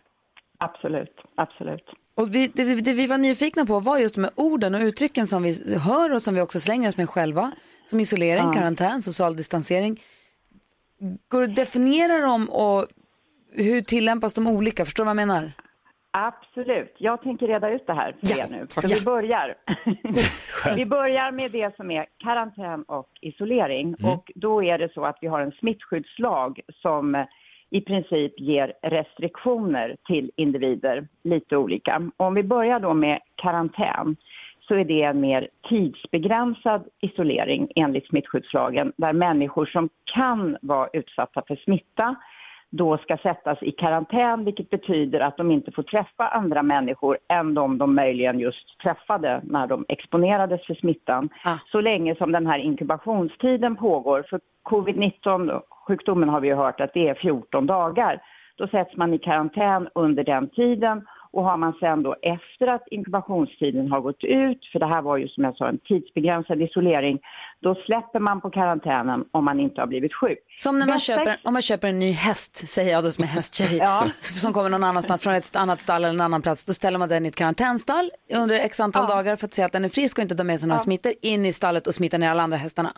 Speaker 8: absolut, absolut.
Speaker 1: Och vi, det, det vi var nyfikna på var just här orden och uttrycken som vi hör och som vi också slänger oss med själva. Som isolering,
Speaker 8: Ja.
Speaker 1: karantän, social distansering. Går det att definiera dem och hur tillämpas de olika? Förstår du vad jag menar?
Speaker 8: Absolut. Jag tänker reda ut det här för
Speaker 1: Ja,
Speaker 8: er nu. Så
Speaker 1: Ja.
Speaker 8: vi börjar. vi börjar med det som är karantän och isolering.
Speaker 1: Mm.
Speaker 8: Och då är det så att vi har en smittskyddslag som i princip ger restriktioner till individer, lite olika. Om vi börjar då med karantän så är det en mer tidsbegränsad isolering enligt smittskyddslagen där människor som kan vara utsatta för smitta då ska sättas i karantän vilket betyder att de inte får träffa andra människor än de de möjligen just träffade när de exponerades för smittan. Så länge som den här inkubationstiden pågår. För covid-19 sjukdomen har vi ju hört att det är 14 dagar. Då sätts man i karantän under den tiden och har man sen då efter att inkubationstiden har gått ut, för det här var ju som jag sa en tidsbegränsad isolering, då släpper man på karantänen om man inte har blivit sjuk.
Speaker 1: Som när man
Speaker 8: Detta-
Speaker 1: köper, om man köper en ny häst, säger jag då som är hästtjej,
Speaker 8: Ja.
Speaker 1: som kommer någon annanstans från ett annat stall eller en annan plats. Då ställer man den i ett karantänstall under x antal dagar för att se att den är frisk och inte tar med sig några smittor in i stallet och smittar ner alla andra hästarna.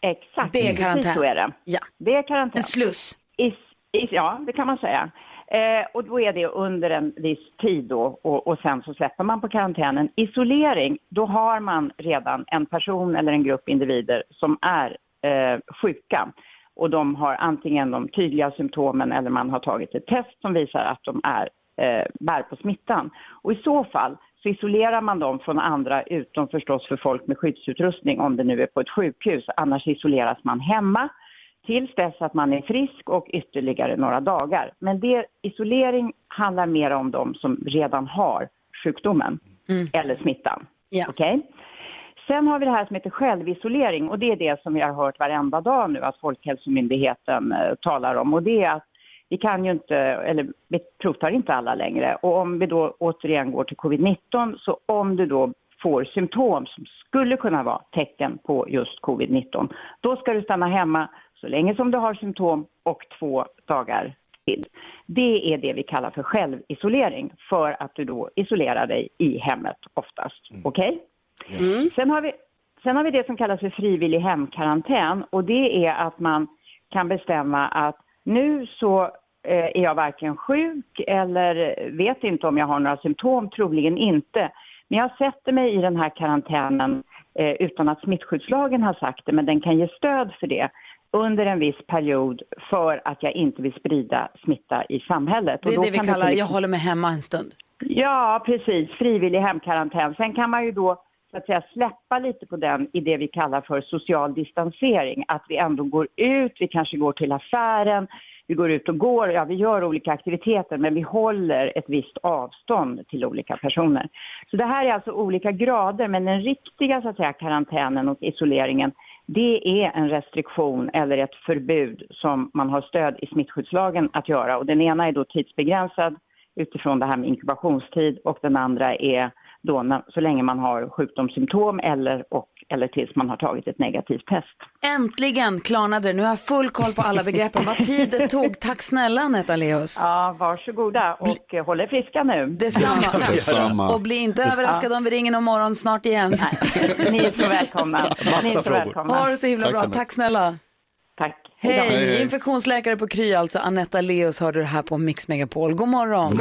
Speaker 8: Exakt,
Speaker 1: Det är
Speaker 8: precis
Speaker 1: karantän.
Speaker 8: så är det.
Speaker 1: Ja.
Speaker 8: Det är karantän.
Speaker 1: En sluss.
Speaker 8: I, i, ja, det kan man säga. Eh, och då är det under en viss tid då och, och sen så släpper man på karantänen. Isolering, då har man redan en person eller en grupp individer som är eh, sjuka och de har antingen de tydliga symptomen eller man har tagit ett test som visar att de är, eh, bär på smittan. Och i så fall så isolerar man dem från andra utom förstås för folk med skyddsutrustning om det nu är på ett sjukhus. Annars isoleras man hemma tills dess att man är frisk och ytterligare några dagar. Men det, isolering handlar mer om de som redan har sjukdomen eller smittan.
Speaker 1: Ja.
Speaker 8: Okej? Sen har vi det här som heter självisolering och det är det som vi har hört varenda dag nu att Folkhälsomyndigheten eh, talar om och det är att vi kan ju inte, eller vi provtar inte alla längre och om vi då återigen går till covid-19 så om du då får symptom som skulle kunna vara tecken på just covid-19 då ska du stanna hemma så länge som du har symptom och två dagar till. Det är det vi kallar för självisolering för att du då isolerar dig i hemmet oftast. Okej? Sen, har vi, sen har vi det som kallas för frivillig hemkarantän och det är att man kan bestämma att nu så eh, är jag varken sjuk eller vet inte om jag har några symptom, troligen inte. Men jag sätter mig i den här karantänen eh, utan att smittskyddslagen har sagt det, men den kan ge stöd för det under en viss period för att jag inte vill sprida smitta i samhället.
Speaker 1: Det är det vi kallar, jag håller mig hemma en stund.
Speaker 8: Ja, precis. Frivillig hemkarantän. Sen kan man ju då så att säga släppa lite på den i det vi kallar för social distansering. Att vi ändå går ut, vi kanske går till affären, vi går ut och går, ja vi gör olika aktiviteter men vi håller ett visst avstånd till olika personer. Så det här är alltså olika grader men den riktiga så att säga karantänen och isoleringen det är en restriktion eller ett förbud som man har stöd i smittskyddslagen att göra. Och den ena är då tidsbegränsad utifrån det här med inkubationstid och den andra är då när, så länge man har sjukdomssymptom eller, och, eller tills man har tagit ett negativt test.
Speaker 1: Äntligen klarnade det. Nu har jag full koll på alla begreppen. Vad tid det tog. Tack snälla Anette Aleus.
Speaker 8: Ja, varsågoda och eh, håll er friska nu.
Speaker 1: Detsamma.
Speaker 2: Detsamma.
Speaker 1: Och bli inte överraskade om vi ringer någon morgon snart igen.
Speaker 8: Ni är så välkomna. Ni är så
Speaker 3: frågor.
Speaker 8: välkomna.
Speaker 1: Ha det så himla
Speaker 2: Tack,
Speaker 1: bra.
Speaker 2: Anette.
Speaker 1: Tack snälla.
Speaker 8: Tack.
Speaker 1: Hej,
Speaker 2: Hej, hej.
Speaker 1: infektionsläkare på Kry, alltså Anetta Leos hörde det här på Mix Megapol. God morgon.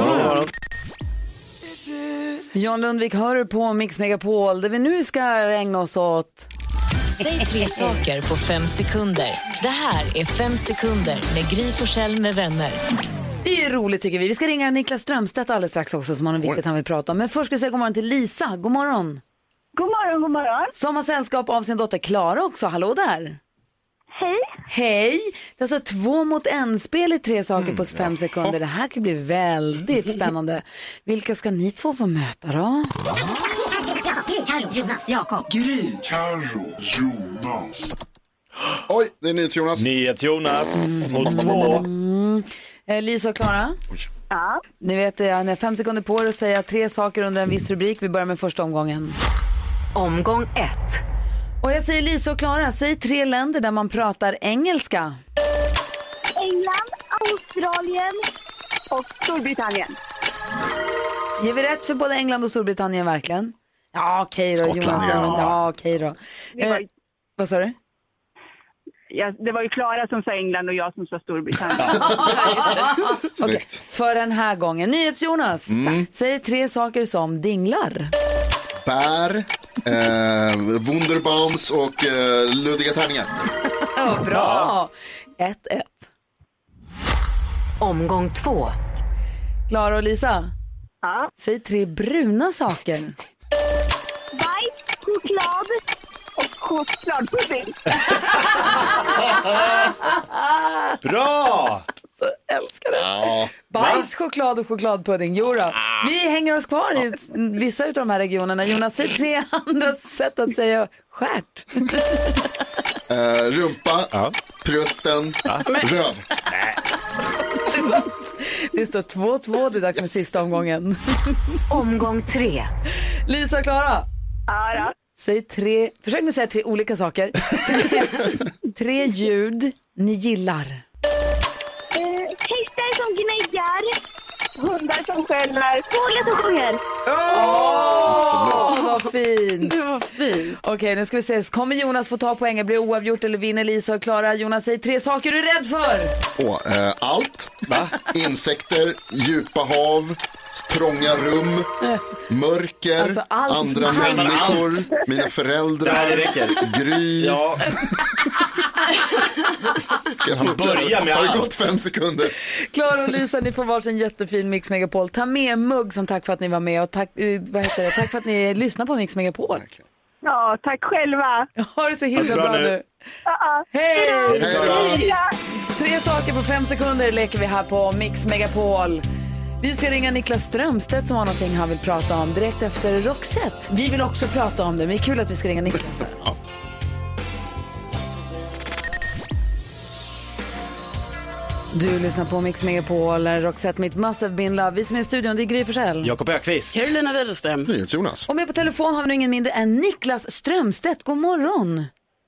Speaker 1: John Lundvik hör du på Mix Megapol där vi nu ska ägna oss åt
Speaker 10: Säg tre saker på fem sekunder. Det här är Fem sekunder med Gry Forssell med vänner.
Speaker 1: Det är roligt tycker vi. Vi ska ringa Niklas Strömstedt alldeles strax också som har något viktigt han vill prata om. Men först ska jag säga god morgon till Lisa. God morgon.
Speaker 11: God morgon, god morgon.
Speaker 1: Som har sällskap av sin dotter Klara också. Hallå där.
Speaker 11: Hej.
Speaker 1: Hej! Det är alltså två mot en-spel i tre saker på fem sekunder. Det här kan bli väldigt spännande. Vilka ska ni två få möta då?
Speaker 2: Oj, det är NyhetsJonas.
Speaker 3: NyhetsJonas mot två.
Speaker 1: Eh, Lisa och Klara?
Speaker 11: Ja.
Speaker 1: Ni vet, eh, ni har fem sekunder på er att säga tre saker under en viss rubrik. Vi börjar med första omgången.
Speaker 10: Omgång ett.
Speaker 1: Och jag säger Lisa och Klara, säg tre länder där man pratar engelska.
Speaker 11: England, Australien och Storbritannien.
Speaker 1: Ger vi rätt för både England och Storbritannien verkligen? Ja, okej då.
Speaker 2: Skottland,
Speaker 1: Jonas.
Speaker 2: ja.
Speaker 1: Ja, okej då. Eh, vad sa du?
Speaker 11: ja, det var ju Klara som sa England och jag som sa Storbritannien.
Speaker 1: Okej,
Speaker 2: Snyggt.
Speaker 1: för den här gången. NyhetsJonas, säg tre saker som dinglar.
Speaker 2: Bär, eh, Wunderbaums och eh, luddiga tärningar.
Speaker 1: Ja, bra. 1-1.
Speaker 10: Omgång två.
Speaker 1: Klara och Lisa,
Speaker 11: Ja.
Speaker 1: säg tre bruna saker.
Speaker 11: Bajs, choklad och chokladpudding.
Speaker 3: Bra!
Speaker 1: Så älskar det.
Speaker 2: Ja.
Speaker 1: Bajs, choklad och chokladpudding. Jo då. Vi hänger oss kvar i vissa av de här regionerna. Jonas, säg tre andra sätt att säga skärt.
Speaker 2: Eh, rumpa, prutten, röv.
Speaker 1: Det står 2-2, det är dags för sista omgången.
Speaker 10: Omgång tre.
Speaker 1: Lisa och Klara,
Speaker 11: Ja,
Speaker 1: säg tre, försök nu säga tre olika saker. Tre, tre ljud ni gillar.
Speaker 11: Eh, hästar som gnäggar, hundar som skäller, fåglar som sjunger.
Speaker 1: Åh, vad fint.
Speaker 4: Det var fint.
Speaker 1: Okej, nu ska vi se. Kommer Jonas få ta poäng? Blir det oavgjort eller vinner Lisa och Klara? Jonas, säg tre saker du är rädd för.
Speaker 2: Åh, eh, allt. Insekter, djupa hav, trånga rum, mörker,
Speaker 1: Alltså, allt.
Speaker 2: andra människor, mina föräldrar. Gry.
Speaker 3: Ja,
Speaker 2: Ska jag
Speaker 3: Han börjar med
Speaker 2: Har det gått fem sekunder?
Speaker 1: Klara och Lisa, ni får varsin jättefin Mix Megapol. Ta med en mugg som tack för att ni var med och tack, eh, vad heter det? tack för att ni lyssnar på Mix Megapol.
Speaker 11: Ja, tack själva.
Speaker 1: Ha det så himla
Speaker 3: bra
Speaker 1: bra
Speaker 3: nu.
Speaker 1: Hej! Tre saker på fem sekunder leker vi här på Mix Megapol. Vi ska ringa Niklas Strömstedt som har någonting han vill prata om direkt efter Roxette. Vi vill också prata om det, men det är kul att vi ska ringa Niklas. här. Du lyssnar på Mix Megapol, Roxette, mitt must have been love. Vi som är i studion, det är Gry Forssell.
Speaker 3: Jakob Ökvist.
Speaker 4: Carolina Widerström.
Speaker 2: Jonas.
Speaker 1: Och med på telefon har vi nu ingen mindre än Niklas Strömstedt. God morgon!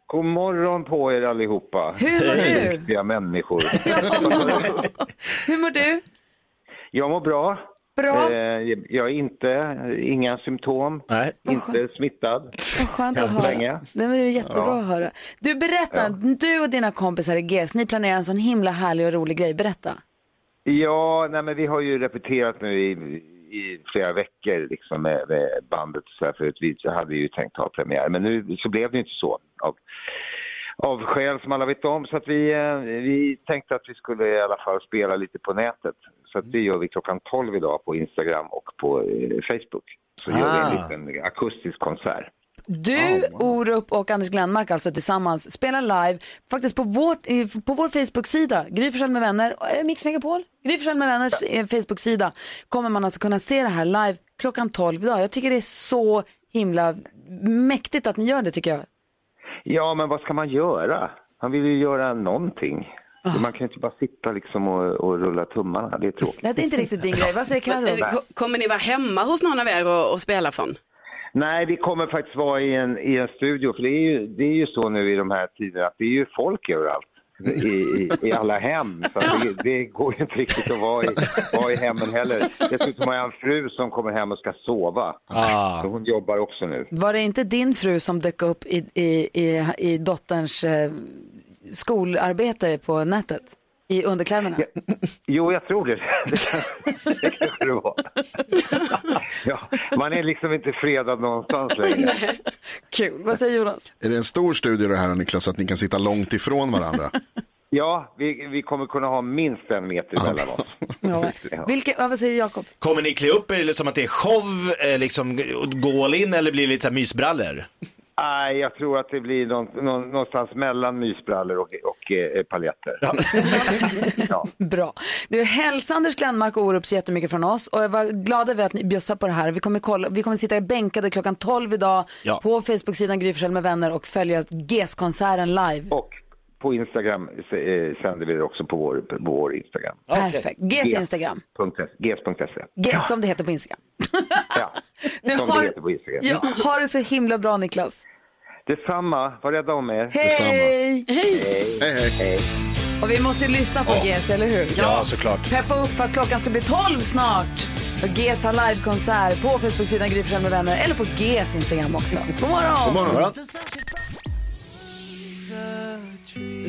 Speaker 12: God morgon på er allihopa.
Speaker 1: Hur mår du?
Speaker 12: Riktiga människor.
Speaker 1: Hur mår du?
Speaker 12: Jag mår bra.
Speaker 1: Bra.
Speaker 12: Eh, jag är inte, inga symptom,
Speaker 3: Nej.
Speaker 12: inte smittad.
Speaker 1: Vad skönt att höra.
Speaker 12: länge.
Speaker 1: Det var ju jättebra
Speaker 12: Ja.
Speaker 1: att höra. Du, berätta. Du och dina kompisar i GES, ni planerar en sån himla härlig och rolig grej. Berätta.
Speaker 12: Ja, nej, men vi har ju repeterat nu i, i flera veckor liksom med, med bandet och så här, för att vi hade ju tänkt ha premiär. Men nu så blev det inte så av, av skäl som alla vet om. Så att vi, eh, vi tänkte att vi skulle i alla fall spela lite på nätet. Så att det gör vi klockan 12 idag på Instagram och på eh, Facebook. Så gör vi en
Speaker 3: Ah.
Speaker 12: liten akustisk konsert.
Speaker 1: Du, Orup och Anders Glenmark alltså tillsammans spelar live faktiskt på, vårt, på vår Facebook-sida, Gry Forssell med vänner, eh, Mix Megapol, Gry Forssell med vänners eh, Facebook-sida kommer man alltså kunna se det här live klockan 12 idag. Jag tycker det är så himla mäktigt att ni gör det tycker jag.
Speaker 12: Ja, men vad ska man göra? Man vill ju göra någonting. Man kan ju inte bara sitta liksom och, och rulla tummarna, det är tråkigt.
Speaker 1: Nej, det är inte riktigt din grej. Vad säger Carro?
Speaker 4: Ko- Kommer ni vara hemma hos någon av er och, och spela från?
Speaker 12: Nej, vi kommer faktiskt vara i en, i en studio, för det är, ju, det är ju så nu i de här tiderna att det är ju folk överallt. I, i, i alla hem. Så det, det går ju inte riktigt att vara i, vara i hemmen heller. Dessutom har jag en fru som kommer hem och ska sova.
Speaker 3: Ah.
Speaker 12: Hon jobbar också nu.
Speaker 1: Var det inte din fru som dök upp i, i, i, i dotterns eh, skolarbete på nätet? I underkläderna?
Speaker 12: Jo, jag tror det. Det, det kanske det var. Ja, man är liksom inte fredad någonstans längre.
Speaker 1: Kul. Vad säger Jonas?
Speaker 2: Är det en stor studio det här Niklas, så att ni kan sitta långt ifrån varandra?
Speaker 12: Ja, vi, vi kommer kunna ha minst en meter mellan oss.
Speaker 1: Ja. Vilka, ja, vad säger Jakob?
Speaker 3: Kommer ni klä upp er som att det är show, eh, liksom gå all in eller blir det lite så här mysbrallor?
Speaker 12: Nej, jag tror att det blir någon, någon, någonstans mellan mysbrallor och, och eh, paljetter.
Speaker 1: Bra. Du, hälsa Anders Glenmark och Orup så jättemycket från oss. Och jag var glad över att ni bjussar på det här. Vi kommer, kolla, vi kommer sitta bänkade klockan 12 idag
Speaker 12: Ja.
Speaker 1: på Facebook-sidan Gry med vänner och följa GES-konserten live.
Speaker 12: Och på Instagram eh, sänder vi det också på vår, på vår Instagram.
Speaker 1: Perfekt. GES Instagram.
Speaker 12: GES.se.
Speaker 1: GES som det heter på Instagram. Nu
Speaker 12: Som det
Speaker 1: har,
Speaker 12: heter på Instagram.
Speaker 1: ja, ha det så himla bra Niklas.
Speaker 12: Detsamma, var rädda om er.
Speaker 1: Hej!
Speaker 2: Hej, hej.
Speaker 1: Och vi måste ju lyssna på GES, eller hur?
Speaker 3: Ja, såklart.
Speaker 1: Peppa upp för att klockan ska bli 12 snart. Och GES har livekonsert på Facebook-sidan Gry med vänner eller på GES Instagram också. God morgon!
Speaker 2: God morgon.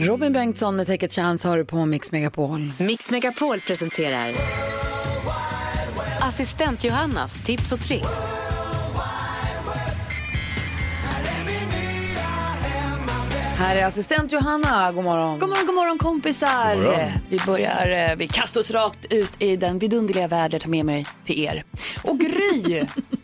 Speaker 1: Robin Bengtsson med Take a chance har du på Mix Megapol.
Speaker 10: Mix Megapol presenterar Assistent Johannas tips och tricks.
Speaker 1: Här är assistent Johanna, god morgon.
Speaker 13: God morgon, god morgon kompisar.
Speaker 1: God morgon.
Speaker 13: Vi börjar, eh, vi kastar oss rakt ut i den vidunderliga världen jag tar med mig till er. Och Gry,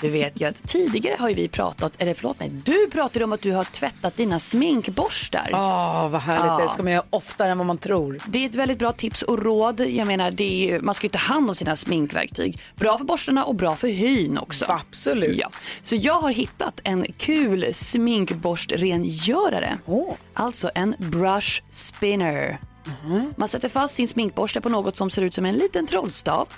Speaker 13: Du vet ju att tidigare har ju vi pratat, eller förlåt mig, du pratade om att du har tvättat dina sminkborstar.
Speaker 1: Åh, vad härligt. Det ska man göra oftare än vad man tror.
Speaker 13: Det är ett väldigt bra tips och råd. Jag menar, det är, ju- man ska ju ta hand om sina sminkverktyg. Bra för borstarna och bra för hyn också.
Speaker 1: Absolut.
Speaker 13: Ja. Så jag har hittat en kul sminkborstrengörare. Alltså en brush spinner. Man sätter fast sin sminkborste på något som ser ut som en liten trollstav.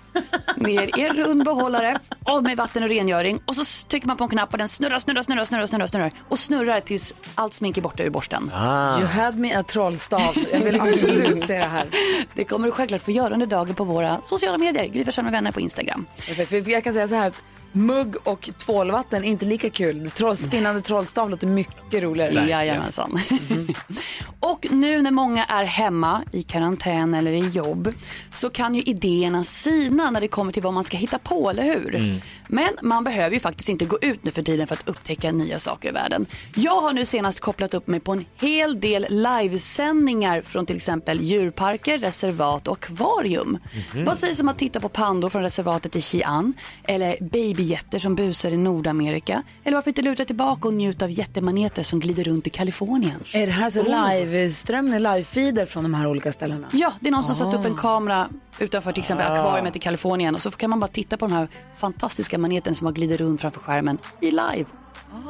Speaker 13: Ner i en rund behållare och med vatten och rengöring. Och så trycker man på en knapp och den snurrar, snurrar, snurrar, snurrar, snurrar, snurrar och snurrar tills allt smink är borta ur borsten.
Speaker 1: You had me a trollstav. Jag vill absolut se det här.
Speaker 13: Det kommer du självklart få göra under dagen på våra sociala medier. Gry med vänner på Instagram.
Speaker 1: Jag kan säga så här att mugg och tvålvatten är inte lika kul. Troll, spinnande trollstav låter mycket roligare.
Speaker 13: Jajamensan. och nu när många är hemma i karantän eller i jobb så kan ju idéerna sina när det kommer till vad man ska hitta på, eller hur? Men man behöver ju faktiskt inte gå ut nu för tiden för att upptäcka nya saker i världen. Jag har nu senast kopplat upp mig på en hel del livesändningar från till exempel djurparker, reservat och akvarium.
Speaker 14: Mhm.
Speaker 13: Vad sägs om att titta på pandor från reservatet i Xi'an eller babyjätter som busar i Nordamerika? Eller varför inte luta tillbaka och njuta av jättemaneter som glider runt i Kalifornien?
Speaker 1: Är det här så
Speaker 13: Oh.
Speaker 1: Live-strömning, live-feeder från de här olika ställena?
Speaker 13: Ja, det är någon som satt upp en
Speaker 1: Ah.
Speaker 13: kamera utanför till exempel
Speaker 1: Ah.
Speaker 13: akvariet i Kalifornien och så kan man bara titta på den här fantastiska maneten som har glider runt framför skärmen i live.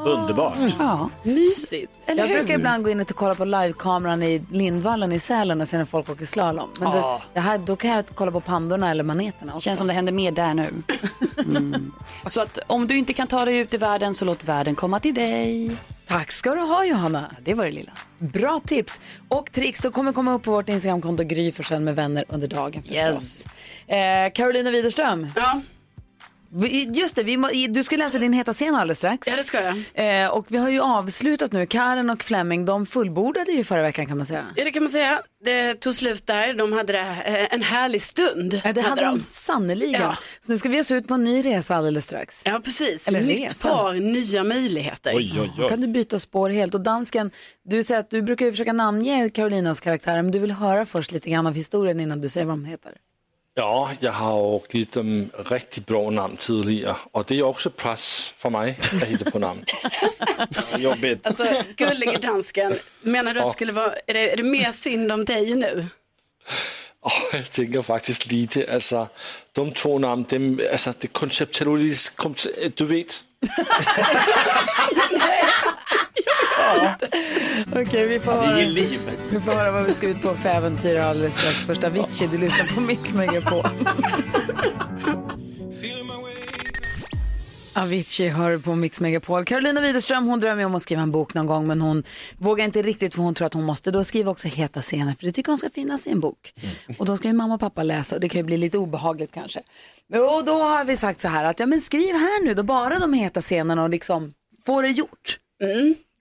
Speaker 3: Underbart.
Speaker 13: Ja.
Speaker 4: Mysigt.
Speaker 13: Eller
Speaker 1: jag
Speaker 13: hur?
Speaker 1: brukar ibland gå in och kolla på livekameran i Lindvallen i Sälen och se när folk åker slalom. Men det,
Speaker 13: Ah.
Speaker 1: det här, då kan jag kolla på pandorna eller maneterna också.
Speaker 13: Känns som det händer mer där nu. Mm. Så att om du inte kan ta dig ut i världen så låt världen komma till dig.
Speaker 1: Tack ska du ha Johanna.
Speaker 13: Det var det lilla.
Speaker 1: Bra tips. Och tricks, då kommer komma upp på vårt Instagramkonto Gry Forssell med vänner under dagen förstås. Eh, Carolina Widerström.
Speaker 4: Ja.
Speaker 1: Just det, vi du ska läsa din heta scen alldeles strax.
Speaker 4: Ja, det ska jag.
Speaker 1: Eh, och vi har ju avslutat nu. Karen och Fleming, de fullbordade ju förra veckan kan man säga.
Speaker 4: Ja, det kan man säga. Det tog slut där. De hade det, eh, en härlig stund.
Speaker 1: Ja, det hade de sannerligen.
Speaker 4: Ja.
Speaker 1: Så nu ska vi ge oss ut på en ny resa alldeles strax.
Speaker 4: Ja, precis.
Speaker 1: Eller
Speaker 4: Nytt
Speaker 1: resa.
Speaker 4: par, nya möjligheter.
Speaker 1: Då kan du byta spår helt. Och dansken, du säger att du brukar ju försöka namnge Carolinas karaktär, men du vill höra först lite grann av historien innan du säger vad de heter.
Speaker 9: Ja, jag har ju givit dem riktigt bra namn tidigare och det är också press för mig att hitta på namn.
Speaker 3: Jobbigt.
Speaker 4: Alltså, gullige dansken, menar du att det skulle vara, är det, är det mer synd om dig nu?
Speaker 9: Och jag tänker faktiskt lite, alltså de två namn, dem, alltså det konceptualiskt, du vet.
Speaker 1: Okej, vi får höra. Vi får höra vad vi ska ut på för äventyr alldeles strax. Först Avicii, du lyssnar på Mix Megapol. Avicii hör på Mix Megapol. Carolina Widerström hon drömmer om att skriva en bok någon gång men hon vågar inte riktigt för hon tror att hon måste då skriva också heta scener för det tycker hon ska finnas i en bok. Och då ska ju mamma och pappa läsa och det kan ju bli lite obehagligt kanske. Och då har vi sagt så här att ja men skriv här nu då bara de heta scenerna och liksom få det gjort.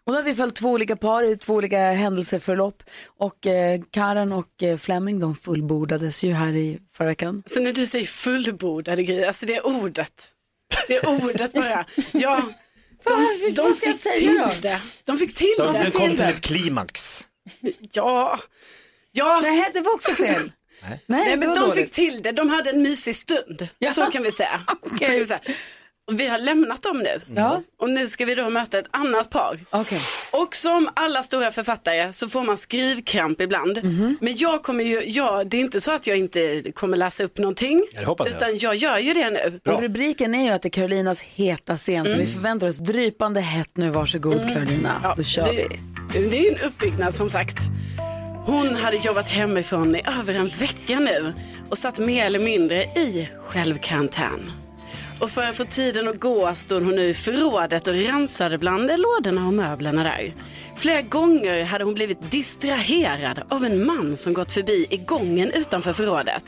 Speaker 1: Och då har vi följt två olika par i två olika händelseförlopp och eh, Karen och eh, Fleming de fullbordades ju här i förra veckan.
Speaker 4: Alltså när du säger fullbordade grejer, alltså det är ordet. Det är ordet bara. Ja, de, de
Speaker 1: vad ska jag
Speaker 4: fick
Speaker 1: säga
Speaker 4: till
Speaker 1: då?
Speaker 4: det. De fick till
Speaker 3: De
Speaker 4: det.
Speaker 3: kom till ett klimax.
Speaker 4: Ja, ja.
Speaker 1: Nej, det var också fel.
Speaker 3: Nej.
Speaker 4: Nej,
Speaker 1: det
Speaker 4: men de
Speaker 1: dåligt.
Speaker 4: fick till det. De hade en mysig stund.
Speaker 1: Ja.
Speaker 4: Så kan vi säga. Så kan vi säga. Och vi har lämnat dem nu.
Speaker 1: Ja.
Speaker 4: Och nu ska vi då möta ett annat par.
Speaker 1: Okej.
Speaker 4: Och som alla stora författare så får man skrivkramp ibland.
Speaker 1: Mhm.
Speaker 4: Men jag kommer ju, jag, det är inte så att jag inte kommer läsa upp någonting.
Speaker 3: Ja, jag.
Speaker 4: utan jag gör ju det nu.
Speaker 1: Och rubriken är ju att det är Carolinas heta scen så vi förväntar oss drypande hett nu. Varsågod Carolina, då kör
Speaker 4: det,
Speaker 1: vi.
Speaker 4: Det är en uppbyggnad som sagt. Hon hade jobbat hemifrån i över en vecka nu och satt mer eller mindre i självkarantän. Och för att få tiden att gå stod hon nu i förrådet och rensade bland lådorna och möblerna där. Flera gånger hade hon blivit distraherad av en man som gått förbi i gången utanför förrådet.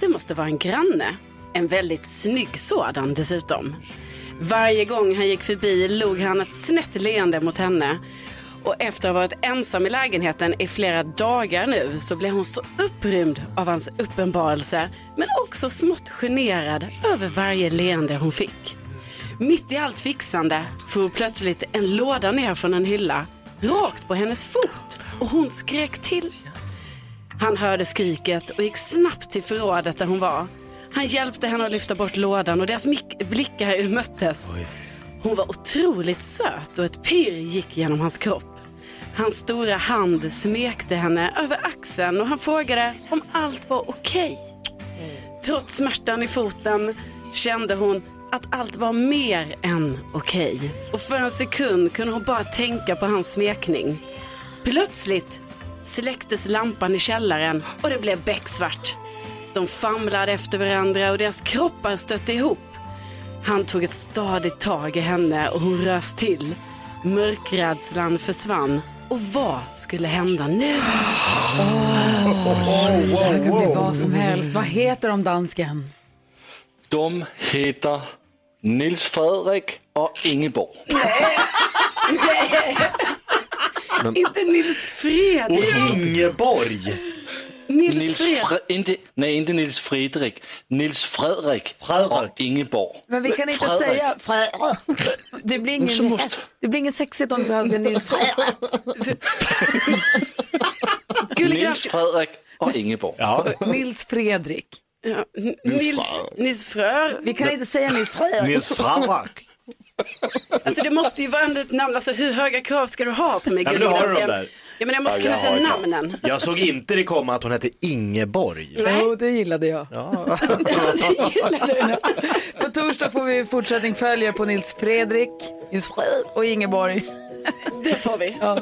Speaker 4: Det måste vara en granne. En väldigt snygg sådan dessutom. Varje gång han gick förbi log han ett snett leende mot henne. Och efter att ha varit ensam i lägenheten i flera dagar nu så blev hon så upprymd av hans uppenbarelse men också smått generad över varje leende hon fick. Mitt i allt fixande for plötsligt en låda ner från en hylla rakt på hennes fot och hon skrek till. Han hörde skriket och gick snabbt till förrådet där hon var. Han hjälpte henne att lyfta bort lådan och deras blickar möttes. Hon var otroligt söt och ett pirr gick genom hans kropp. Hans stora hand smekte henne över axeln och han frågade om allt var okej. Trots smärtan i foten kände hon att allt var mer än okej. Och för en sekund kunde hon bara tänka på hans smekning. Plötsligt släcktes lampan i källaren och det blev becksvart. De famlade efter varandra och deras kroppar stötte ihop. Han tog ett stadigt tag i henne och hon rös till. Mörkrädslan försvann. Och vad skulle hända nu?
Speaker 1: Det kan bli vad som helst. Vad heter de dansken?
Speaker 9: De heter Nils Fredrik och Ingeborg.
Speaker 2: Men-
Speaker 4: Inte Nils Fredrik.
Speaker 3: Ingeborg.
Speaker 4: Nils Fredrik.
Speaker 9: Fre- inte, nej, inte Nils Fredrik. Nils Fredrik och Ingeborg.
Speaker 1: Men vi kan inte
Speaker 9: Fredrik.
Speaker 1: säga Fredrik. Det blir ingen,
Speaker 9: Så måste-
Speaker 1: det blir ingen sexigt om han ska Nils Fredrik.
Speaker 9: Nils Fredrik och Ingeborg.
Speaker 3: Ja.
Speaker 1: Nils Fredrik.
Speaker 4: Ja, Nils, Nils Frör.
Speaker 1: Vi kan inte säga Nils Fredrik.
Speaker 3: Nils Fredrik.
Speaker 4: Alltså det måste ju vara ändå ett namn. Alltså hur höga krav ska du ha på mig?
Speaker 3: Ja, men du har dem
Speaker 4: dansken?
Speaker 3: där.
Speaker 4: Ja men jag måste
Speaker 3: Ja,
Speaker 4: kunna
Speaker 3: jag
Speaker 4: säga
Speaker 3: har
Speaker 4: namnen.
Speaker 3: Jag såg inte det komma att hon hette Ingeborg.
Speaker 1: Jo, det gillade jag. det gillade jag. På torsdag får vi fortsättning följer på Nils Fredrik, Nils Fredrik och Ingeborg.
Speaker 4: Det får vi.
Speaker 1: Ja.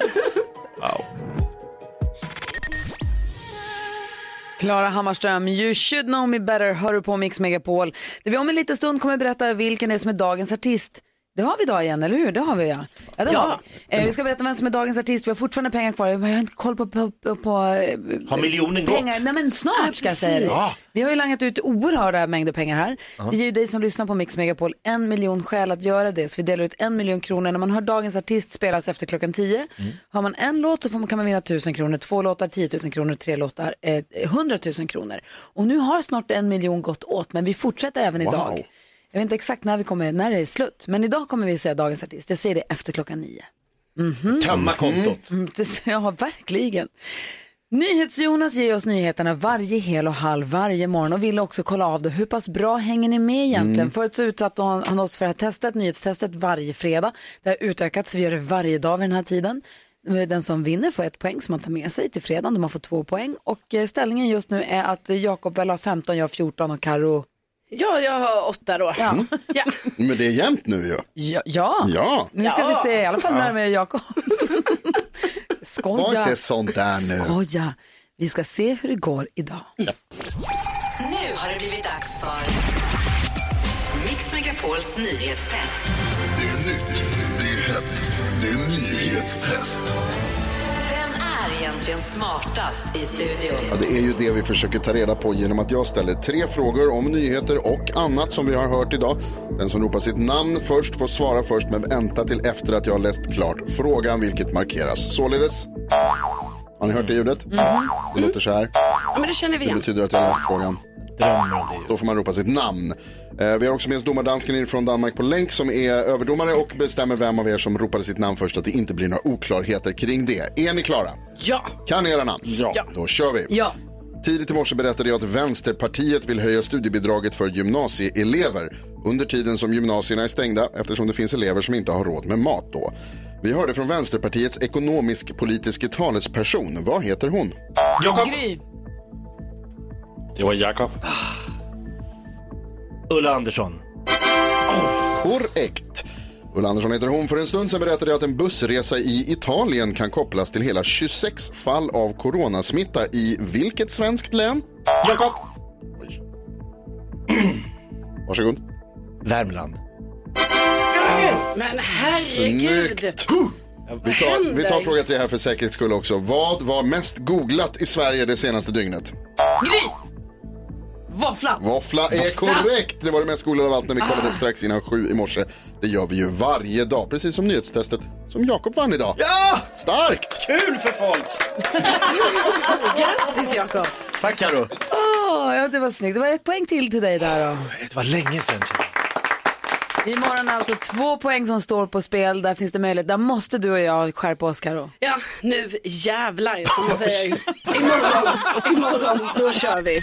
Speaker 1: Klara Hammarström, You should know me better, hör du på Mix Megapol. Där vi om en liten stund kommer berätta vilken det är som är dagens artist. Det har vi idag igen, eller hur? Det har vi ja. Ja, det
Speaker 4: Ja.
Speaker 1: har vi. Eh, vi ska berätta vem som är dagens artist. Vi har fortfarande pengar kvar. Jag har inte koll på, på, på, på eh,
Speaker 3: Har miljonen
Speaker 1: pengar.
Speaker 3: gått?
Speaker 1: Nej men snart ska jag säga det.
Speaker 3: Ja.
Speaker 1: Vi har ju langat ut oerhörda mängder pengar här. Vi ger dig som lyssnar på Mix Megapol en miljon skäl att göra det. Så vi delar ut en miljon kronor. När man hör dagens artist spelas efter klockan tio. Har man en låt så får man, kan man vinna tusen kronor. Två låtar 10 000 kronor. Tre låtar eh, 100 000 kronor. Och nu har snart en miljon gått åt. Men vi fortsätter även
Speaker 2: Wow.
Speaker 1: idag. Jag vet inte exakt när vi kommer, när det är slut. Men idag kommer vi säga dagens artist. Jag säger det efter klockan nio.
Speaker 3: Tömma kontot.
Speaker 1: Mm, det, ja, verkligen. NyhetsJonas ger oss nyheterna varje hel och halv varje morgon och vill också kolla av det. Hur pass bra hänger ni med egentligen?
Speaker 2: Mm.
Speaker 1: Förut så utsatte han oss för det här testet, nyhetstestet varje fredag. Det har utökats, vi gör det varje dag vid den här tiden. Den som vinner får ett poäng som man tar med sig till fredagen, man får två poäng. Och eh, ställningen just nu är att Jakob väl har 15, jag har 14 och Karo
Speaker 4: Ja, jag har åtta då.
Speaker 1: Ja.
Speaker 4: Ja.
Speaker 2: Men det är jämnt nu ju.
Speaker 1: Ja, ja.
Speaker 2: Ja.
Speaker 1: nu ska
Speaker 4: Ja.
Speaker 1: vi se, i alla fall närmare Jakob. Skoja.
Speaker 2: Var inte sånt där nu.
Speaker 1: Skoja. Vi ska se hur det går idag.
Speaker 14: Nu har det blivit dags för Mix Megapols nyhetstest.
Speaker 15: Det är nytt, det är hett, det är nyhetstest.
Speaker 14: Egentligen smartast i studion?
Speaker 2: Ja, det är ju det vi försöker ta reda på genom att jag ställer tre frågor om nyheter och annat som vi har hört idag. Den som ropar sitt namn först får svara först men vänta till efter att jag har läst klart frågan vilket markeras således. Har ni hört det ljudet? Det låter så här.
Speaker 4: ja, men det känner vi
Speaker 2: Det
Speaker 4: igen.
Speaker 2: betyder att jag har läst frågan.
Speaker 3: Drömmer om det.
Speaker 2: Då får man ropa sitt namn. Eh, Vi har också med oss domardansken från Danmark på länk som är överdomare och bestämmer vem av er som ropade sitt namn först att det inte blir några oklarheter kring det. Är ni klara?
Speaker 4: Ja.
Speaker 2: Kan era namn?
Speaker 9: Ja.
Speaker 4: Ja.
Speaker 2: Då kör vi.
Speaker 1: Ja.
Speaker 2: Tidigt i morse berättade jag att Vänsterpartiet vill höja studiebidraget för gymnasieelever under tiden som gymnasierna är stängda eftersom det finns elever som inte har råd med mat då. Vi hörde från Vänsterpartiets ekonomisk-politiske talesperson. Vad heter hon?
Speaker 3: Jakob.
Speaker 1: Gry.
Speaker 9: Det var Jakob.
Speaker 3: Ulla Andersson.
Speaker 2: Korrekt. Ulla Andersson heter hon. För en stund sedan berättade jag att en bussresa i Italien kan kopplas till hela 26 fall av coronasmitta i vilket svenskt län?
Speaker 3: Jakob.
Speaker 2: Varsågod.
Speaker 3: Värmland.
Speaker 4: Men herregud.
Speaker 2: Snyggt! Vi tar, vi tar fråga tre här för säkerhets skull också. Vad var mest googlat i Sverige det senaste dygnet?
Speaker 1: Gry. Våffla.
Speaker 2: Våffla är korrekt. Det var det mest googlade av allt när vi kollade strax innan sju i morse. Det gör vi ju varje dag, precis som nyhetstestet som Jakob vann idag.
Speaker 3: Ja!
Speaker 2: Starkt!
Speaker 3: Kul för folk!
Speaker 4: Grattis Jakob.
Speaker 3: Tack Karo.
Speaker 1: Åh, ja, det var snyggt. Det var ett poäng till till dig där då.
Speaker 3: Det var länge sedan.
Speaker 1: Imorgon alltså två poäng som står på spel. Där finns det möjlighet. Där måste du och jag skärpa oss Karo.
Speaker 4: Ja, nu jävlar som man säger. Imorgon, imorgon, då kör vi.